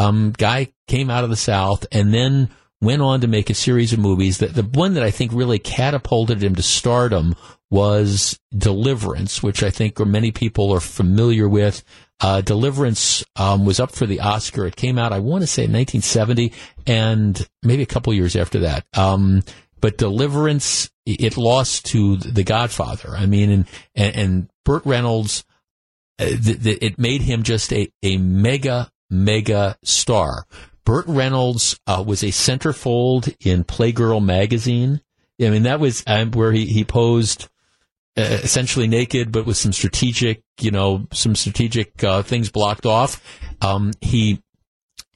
um, guy came out of the South and then went on to make a series of movies. That the one that I think really catapulted him to stardom was Deliverance, which I think many people are familiar with. Uh, Deliverance um, was up for the Oscar. It came out, I want to say, in 1970, and maybe a couple years after that. Um, but Deliverance, it lost to The Godfather. I mean, and and, and Burt Reynolds, uh, it made him just a a mega mega star. Burt Reynolds uh, was a centerfold in Playgirl magazine. I mean, that was um, where he, he posed uh, essentially naked, but with some strategic, you know, some strategic uh, things blocked off. Um, he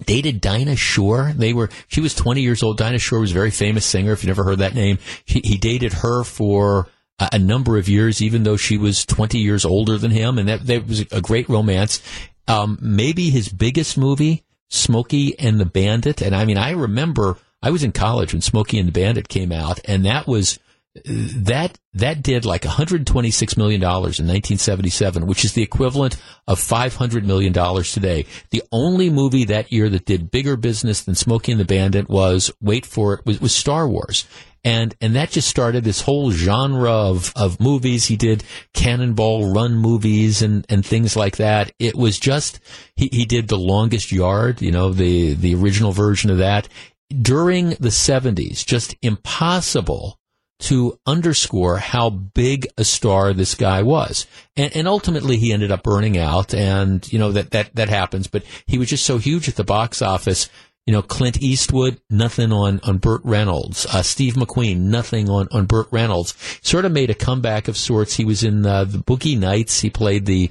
dated Dinah Shore. They were, she was 20 years old. Dinah Shore was a very famous singer. If you never heard that name, he, he dated her for a, number of years, even though she was 20 years older than him. And that, that was a great romance um, maybe his biggest movie, Smokey and the Bandit. And I mean, I remember I was in college when Smokey and the Bandit came out, and that was that that did like 126 million dollars in 1977, which is the equivalent of 500 million dollars today. The only movie that year that did bigger business than Smokey and the Bandit was wait for it was, was Star Wars and and that just started this whole genre of of movies. He did Cannonball Run movies and and things like that. It was just he he did The Longest Yard, you know, the the original version of that during the 70s. Just impossible to underscore how big a star this guy was. And, and, ultimately he ended up burning out and, you know, that, that, that happens, but he was just so huge at the box office you know, Clint Eastwood, nothing on, on Burt Reynolds. Uh, Steve McQueen, nothing on, on Burt Reynolds. Sort of made a comeback of sorts. He was in uh, the Boogie Nights. He played the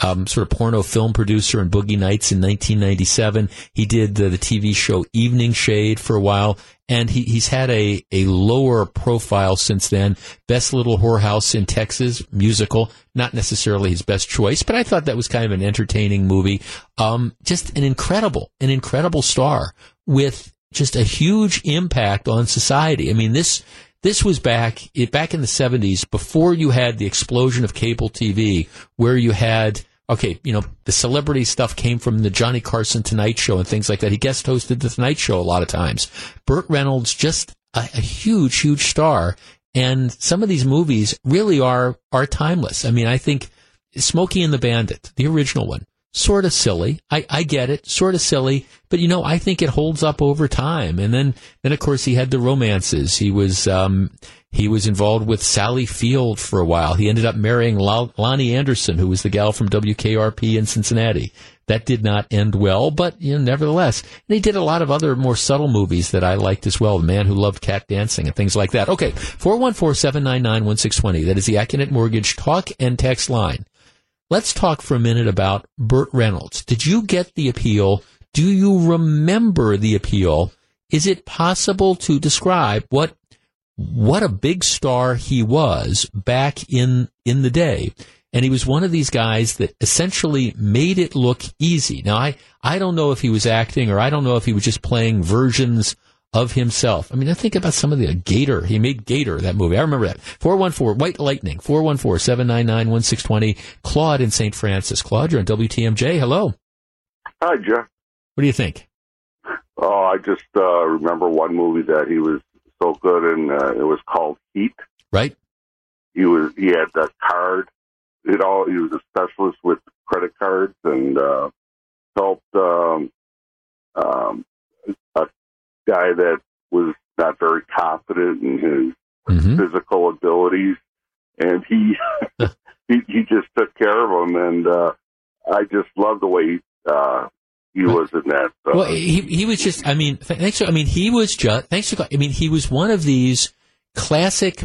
um, sort of porno film producer in Boogie Nights in 1997. He did the, the TV show Evening Shade for a while, and he, he's had a, a lower profile since then. Best Little Whorehouse in Texas musical, not necessarily his best choice, but I thought that was kind of an entertaining movie. Um, just an incredible, an incredible star with just a huge impact on society. I mean, this this was back it, back in the 70s before you had the explosion of cable TV where you had okay, you know, the celebrity stuff came from the Johnny Carson Tonight Show and things like that. He guest hosted the Tonight Show a lot of times. Burt Reynolds, just a, a huge, huge star. And some of these movies really are, are timeless. I mean, I think Smokey and the Bandit, the original one, sort of silly. I, I get it, sort of silly, but you know, I think it holds up over time. And then, then of course he had the romances. He was, um, he was involved with Sally Field for a while. He ended up marrying Loni Anderson, who was the gal from WKRP in Cincinnati. That did not end well, but you know, nevertheless, and he did a lot of other more subtle movies that I liked as well. The Man Who Loved Cat Dancing and things like that. Okay, 414-799-1620. That is the Accunet Mortgage talk and text line. let's talk for a minute about Burt Reynolds. Did you get the appeal? Do you remember the appeal? Is it possible to describe what what a big star he was back in in the day? And he was one of these guys that essentially made it look easy. Now, I, I don't know if he was acting or I don't know if he was just playing versions of himself. I mean, I think about some of the Gator. He made Gator, that movie. I remember that. 414, White Lightning, 414-799-1620. Claude in St. Francis. Claude, you're on WTMJ. Hello. Hi, Jeff. What do you think? Oh, I just uh, remember one movie that he was so good in. Uh, it was called Heat. Right. He was. He had the card. It all. He was a specialist with credit cards and uh, helped um, um, a guy that was not very confident in his mm-hmm. physical abilities, and he, he he just took care of him, and uh, I just love the way he, uh, he was in that. Uh, well, he he was just. I mean, thanks. To, I mean, he was just. Thanks to. I mean, he was one of these classic.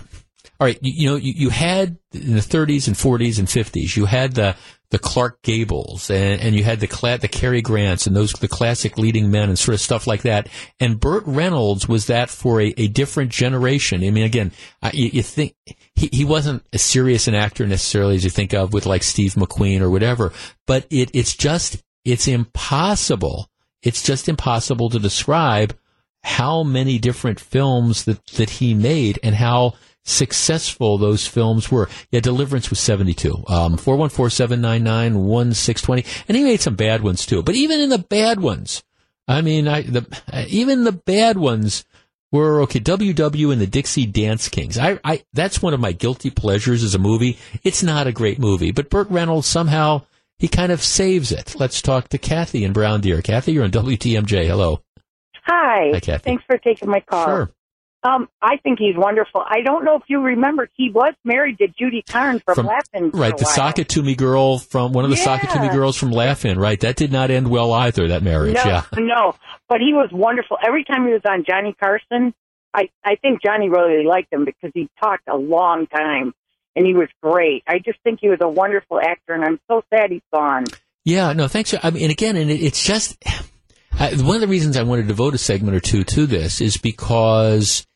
All right, you, you know, you, you had in the 30s and 40s and 50s, you had the the Clark Gables and, and you had the Cla- the Cary Grants and those the classic leading men and sort of stuff like that. And Burt Reynolds was that for a, a different generation. I mean, again, uh, you, you, think he, he wasn't as serious an actor necessarily as you think of with like Steve McQueen or whatever, but it, it's just it's impossible. It's just impossible to describe how many different films that, that he made and how successful those films were. Yeah, Deliverance was 72. Um, 414-799-1620. And he made some bad ones too. But even in the bad ones, I mean, I, the, even the bad ones were okay. WW and the Dixie Dance Kings. I, I, that's one of my guilty pleasures as a movie. It's not a great movie, but Burt Reynolds somehow, he kind of saves it. Let's talk to Kathy in Brown Deer. Kathy, you're on WTMJ. Hello. Hi. Hi, Kathy. Thanks for taking my call. Sure. Um, I think he's wonderful. I don't know if you remember, he was married to Judy Carne from, from Laugh-In. Right, the Sock It To Me girl from one of the yeah. Sock It To Me girls from Laugh-In. Right, that did not end well either. That marriage. No, yeah, no, but he was wonderful. Every time he was on Johnny Carson, I I think Johnny really liked him because he talked a long time and he was great. I just think he was a wonderful actor, and I'm so sad he's gone. Yeah, no, thanks. I mean, and again, and it, it's just. Uh, one of the reasons I wanted to devote a segment or two to this is because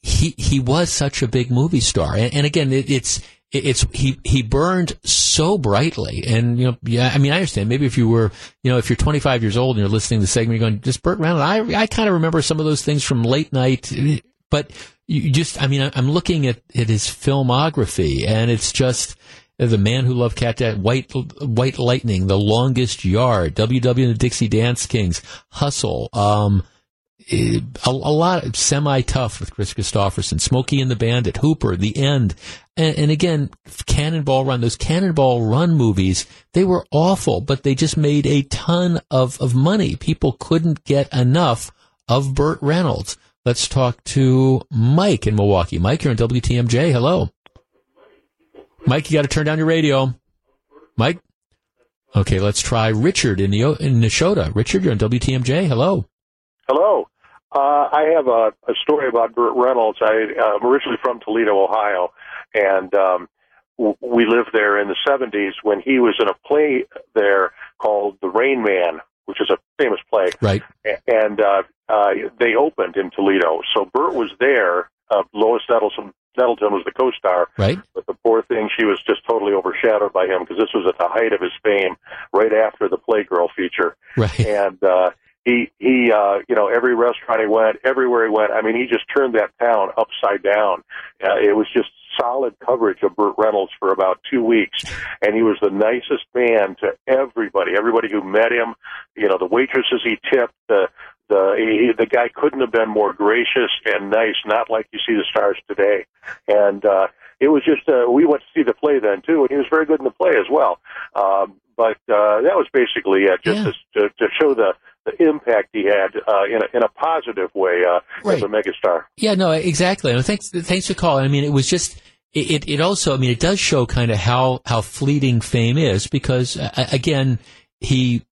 he he was such a big movie star, and, and again, it, it's it's he he burned so brightly, and you know, yeah, I mean, I understand. Maybe if you were, you know, if you're 25 years old and you're listening to the segment, you're going, just Burt Reynolds. I I kind of remember some of those things from late night, but you just, I mean, I'm looking at, at his filmography, and it's just the Man Who Loved Cat White White Lightning, The Longest Yard, WW and the Dixie Dance Kings, Hustle. Um, a, a lot semi tough with Kris Kristofferson, Smokey and the Bandit, Hooper, The End, and, and, again Cannonball Run. Those Cannonball Run movies, they were awful, but they just made a ton of of money. People couldn't get enough of Burt Reynolds. Let's talk to Mike in Milwaukee. Mike, you're on WTMJ. Hello, Mike. You got to turn down your radio, Mike. Okay, let's try Richard in the in Nashotah. Richard, you're on WTMJ. Hello. Hello. Uh, I have a, a story about Burt Reynolds. I, I'm originally from Toledo, Ohio, and um, w- we lived there in the 70s when he was in a play there called The Rain Man, which is a famous play. Right. And uh, uh, they opened in Toledo. So Burt was there. Uh, Lois Nettleton, Nettleton was the co-star. Right. But the poor thing, she was just totally overshadowed by him because this was at the height of his fame, right after the Playgirl feature. Right. And uh, he he uh you know every restaurant he went everywhere he went i mean he just turned that town upside down uh, it was just solid coverage of Burt Reynolds for about 2 weeks and he was the nicest man to everybody. Everybody who met him you know the waitresses he tipped the the he, the guy couldn't have been more gracious and nice not like you see the stars today. And uh it was just uh, we went to see the play then too and he was very good in the play as well. Um but uh that was basically it just yeah. to, to show the the impact he had uh, in, a, in a positive way uh, right. as a megastar. Yeah, no, exactly. And thanks, thanks for calling. I mean, it was just. It, it also, I mean, it does show kind of how, how fleeting fame is because, uh, again, he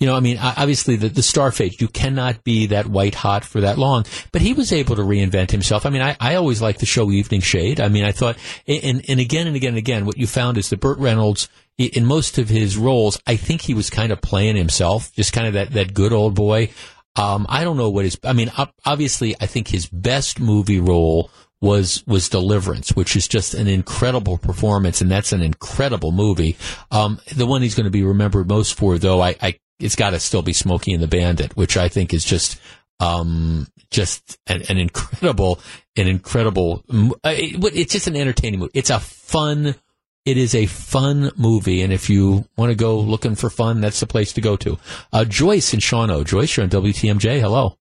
You know, I mean, obviously the, the star fades. You cannot be that white hot for that long. But he was able to reinvent himself. I mean, I, I always liked the show Evening Shade. I mean, I thought, and, and again and again and again, what you found is that Burt Reynolds, in most of his roles, I think he was kind of playing himself, just kind of that, that good old boy. Um, I don't know what his, I mean, obviously, I think his best movie role was was Deliverance, which is just an incredible performance, and that's an incredible movie. Um, the one he's going to be remembered most for, though, I, I it's got to still be Smokey and the Bandit, which I think is just um, just an, an, incredible, an incredible. Uh, it's just an entertaining movie. It's a fun. It is a fun movie, and if you want to go looking for fun, that's the place to go to. Uh, Joyce and Shawano. Joyce, you're on WTMJ. Hello.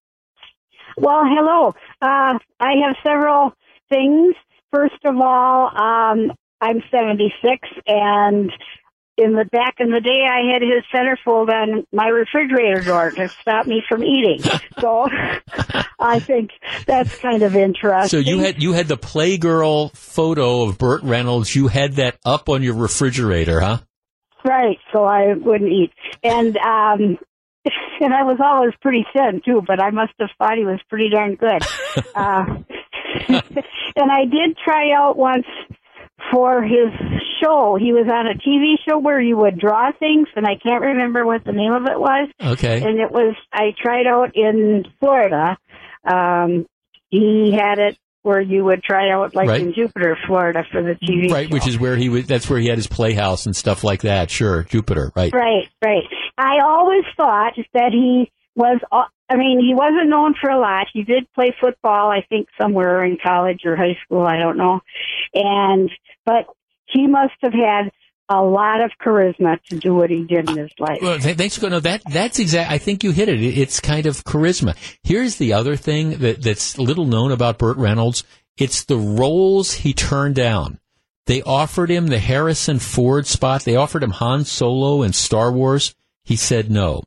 Well, hello. Uh, I have several things. First of all, um, I'm 76, and in the back in the day, I had his centerfold on my refrigerator door to stop me from eating. so I think that's kind of interesting. So you had you had the Playgirl photo of Burt Reynolds. You had that up on your refrigerator, huh? Right. So I wouldn't eat, and um, and I was always pretty thin too. But I must have thought he was pretty darn good. uh, and I did try out once for his show. He was on a TV show where you would draw things, and I can't remember what the name of it was. Okay. And it was I tried out in Florida. Um, he had it where you would try out like right. in Jupiter, Florida, for the TV. Right, show. which is where he was. That's where he had his playhouse and stuff like that. Sure, Jupiter. Right. Right. Right. I always thought that he was uh, I mean, he wasn't known for a lot. He did play football, I think, somewhere in college or high school. I don't know. And, but he must have had a lot of charisma to do what he did in his life. Well, thanks for no, that. That's exact. I think you hit it. It's kind of charisma. Here's the other thing that that's little known about Burt Reynolds. It's the roles he turned down. They offered him the Harrison Ford spot. They offered him Han Solo in Star Wars. He said no.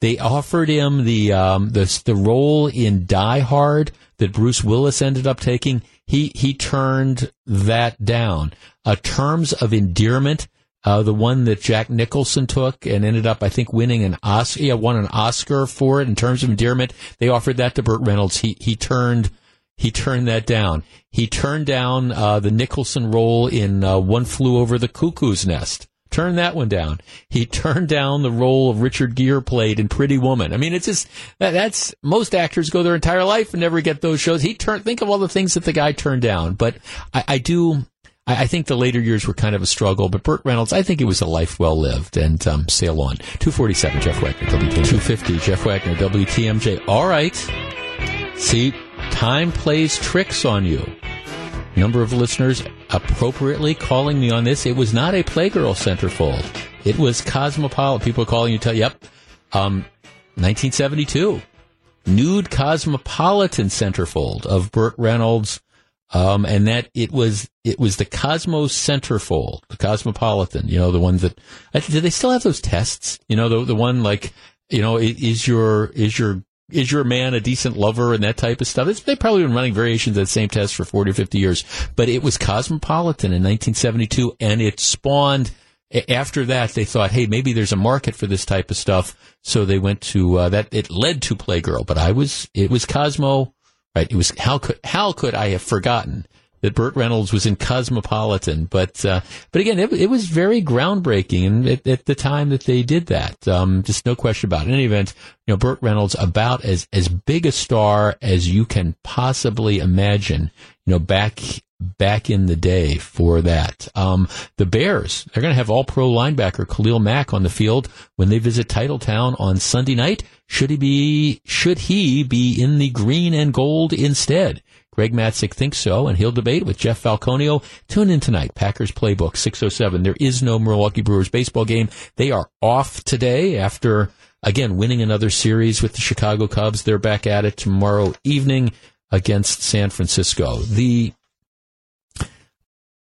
They offered him the um, the the role in Die Hard that Bruce Willis ended up taking. He he turned that down. Uh, terms of endearment, uh, the one that Jack Nicholson took and ended up, I think, winning an Oscar. Yeah, won an Oscar for it in terms of endearment. They offered that to Burt Reynolds. He he turned he turned that down. He turned down uh, the Nicholson role in uh, One Flew Over the Cuckoo's Nest. Turn that one down. He turned down the role of Richard Gere played in Pretty Woman. I mean, it's just that, that's most actors go their entire life and never get those shows. He turned. Think of all the things that the guy turned down. But I, I do. I, think the later years were kind of a struggle. But Burt Reynolds, I think it was a life well lived. And um, sail on. Two forty seven. Jeff Wagner. WTMJ. Two fifty. Jeff Wagner. WTMJ. All right. See, time plays tricks on you number of listeners appropriately calling me on this. It was not a Playgirl centerfold. It was Cosmopolitan. People calling you, tell, yep, um, 1972. Nude Cosmopolitan centerfold of Burt Reynolds. Um, and that it was, it was the Cosmo centerfold, the Cosmopolitan, you know, the ones that, do they still have those tests? You know, the, the one like, you know, is your, is your is your man a decent lover and that type of stuff? It's, they've probably been running variations of the same test for 40 or 50 years, but it was Cosmopolitan in 1972 and it spawned after that they thought, hey, maybe there's a market for this type of stuff. So they went to uh, that. It led to Playgirl, but I was it was Cosmo, right? It was how could how could I have forgotten that Burt Reynolds was in Cosmopolitan. But uh, but again, it, it, was very groundbreaking, at, at, the time that they did that, um, just no question about it. In any event, you know, Burt Reynolds about as as big a star as you can possibly imagine. You know, back back in the day for that. Um, the Bears, they're going to have all pro linebacker Khalil Mack on the field when they visit Titletown on Sunday night. Should he be, should he be in the green and gold instead? Greg Matzek thinks so, and he'll debate with Jeff Falconio. Tune in tonight. Packers Playbook 607. There is no Milwaukee Brewers baseball game. They are off today after, again, winning another series with the Chicago Cubs. They're back at it tomorrow evening against San Francisco. The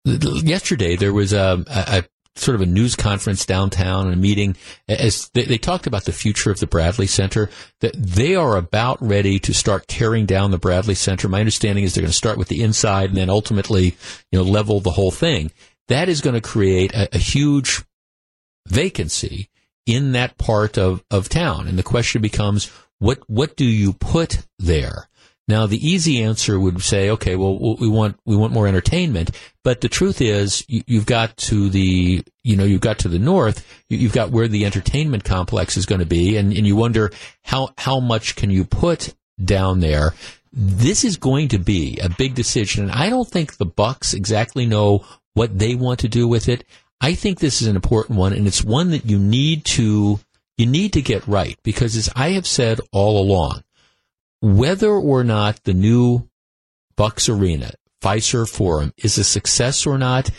yesterday there was a, a, sort of a news conference downtown and a meeting as they, they, talked about the future of the Bradley Center that they are about ready to start tearing down the Bradley Center. My understanding is they're going to start with the inside and then ultimately, you know, level the whole thing. That is going to create a, a huge vacancy in that part of, of town. And the question becomes, what, what do you put there? Now, the easy answer would say, okay, well, we want we want more entertainment, but the truth is, you, have got to the you know you've got to the north, you've got where the entertainment complex is going to be, and, and you wonder how how much can you put down there. This is going to be a big decision, and I don't think the Bucks exactly know what they want to do with it. I think this is an important one, and it's one that you need to you need to get right because, as I have said all along, whether or not the new Bucks Arena, Fiserv Forum, is a success or not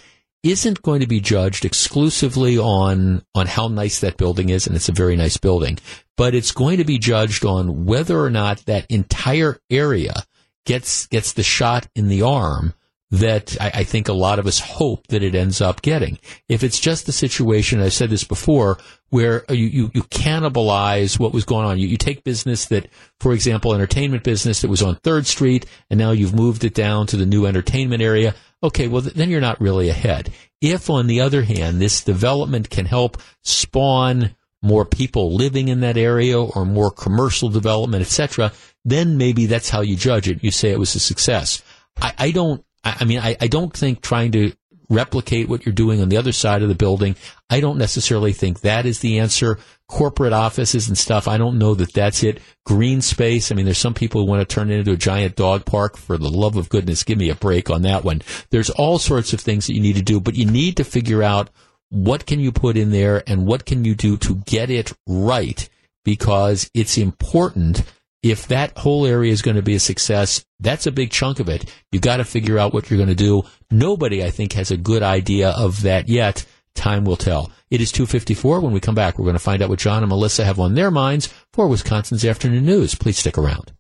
isn't going to be judged exclusively on on how nice that building is, and it's a very nice building, but it's going to be judged on whether or not that entire area gets gets the shot in the arm that I, I, think a lot of us hope that it ends up getting. If it's just the situation, I said this before, where you, you, you cannibalize what was going on. You, you take business that, for example, entertainment business that was on Third Street, and now you've moved it down to the new entertainment area. Okay, well, then you're not really ahead. If, on the other hand, this development can help spawn more people living in that area or more commercial development, etc., then maybe that's how you judge it. You say it was a success. I, I don't I, I mean, I, I don't think trying to replicate what you're doing on the other side of the building. I don't necessarily think that is the answer. Corporate offices and stuff, I don't know that that's it. Green space, I mean, there's some people who want to turn it into a giant dog park. For the love of goodness, give me a break on that one. There's all sorts of things that you need to do, but you need to figure out what can you put in there and what can you do to get it right because it's important if that whole area is going to be a success, that's a big chunk of it. You've got to figure out what you're going to do. Nobody, I think, has a good idea of that yet. Time will tell. It is 254. When we come back, we're going to find out what John and Melissa have on their minds for Wisconsin's afternoon news. Please stick around.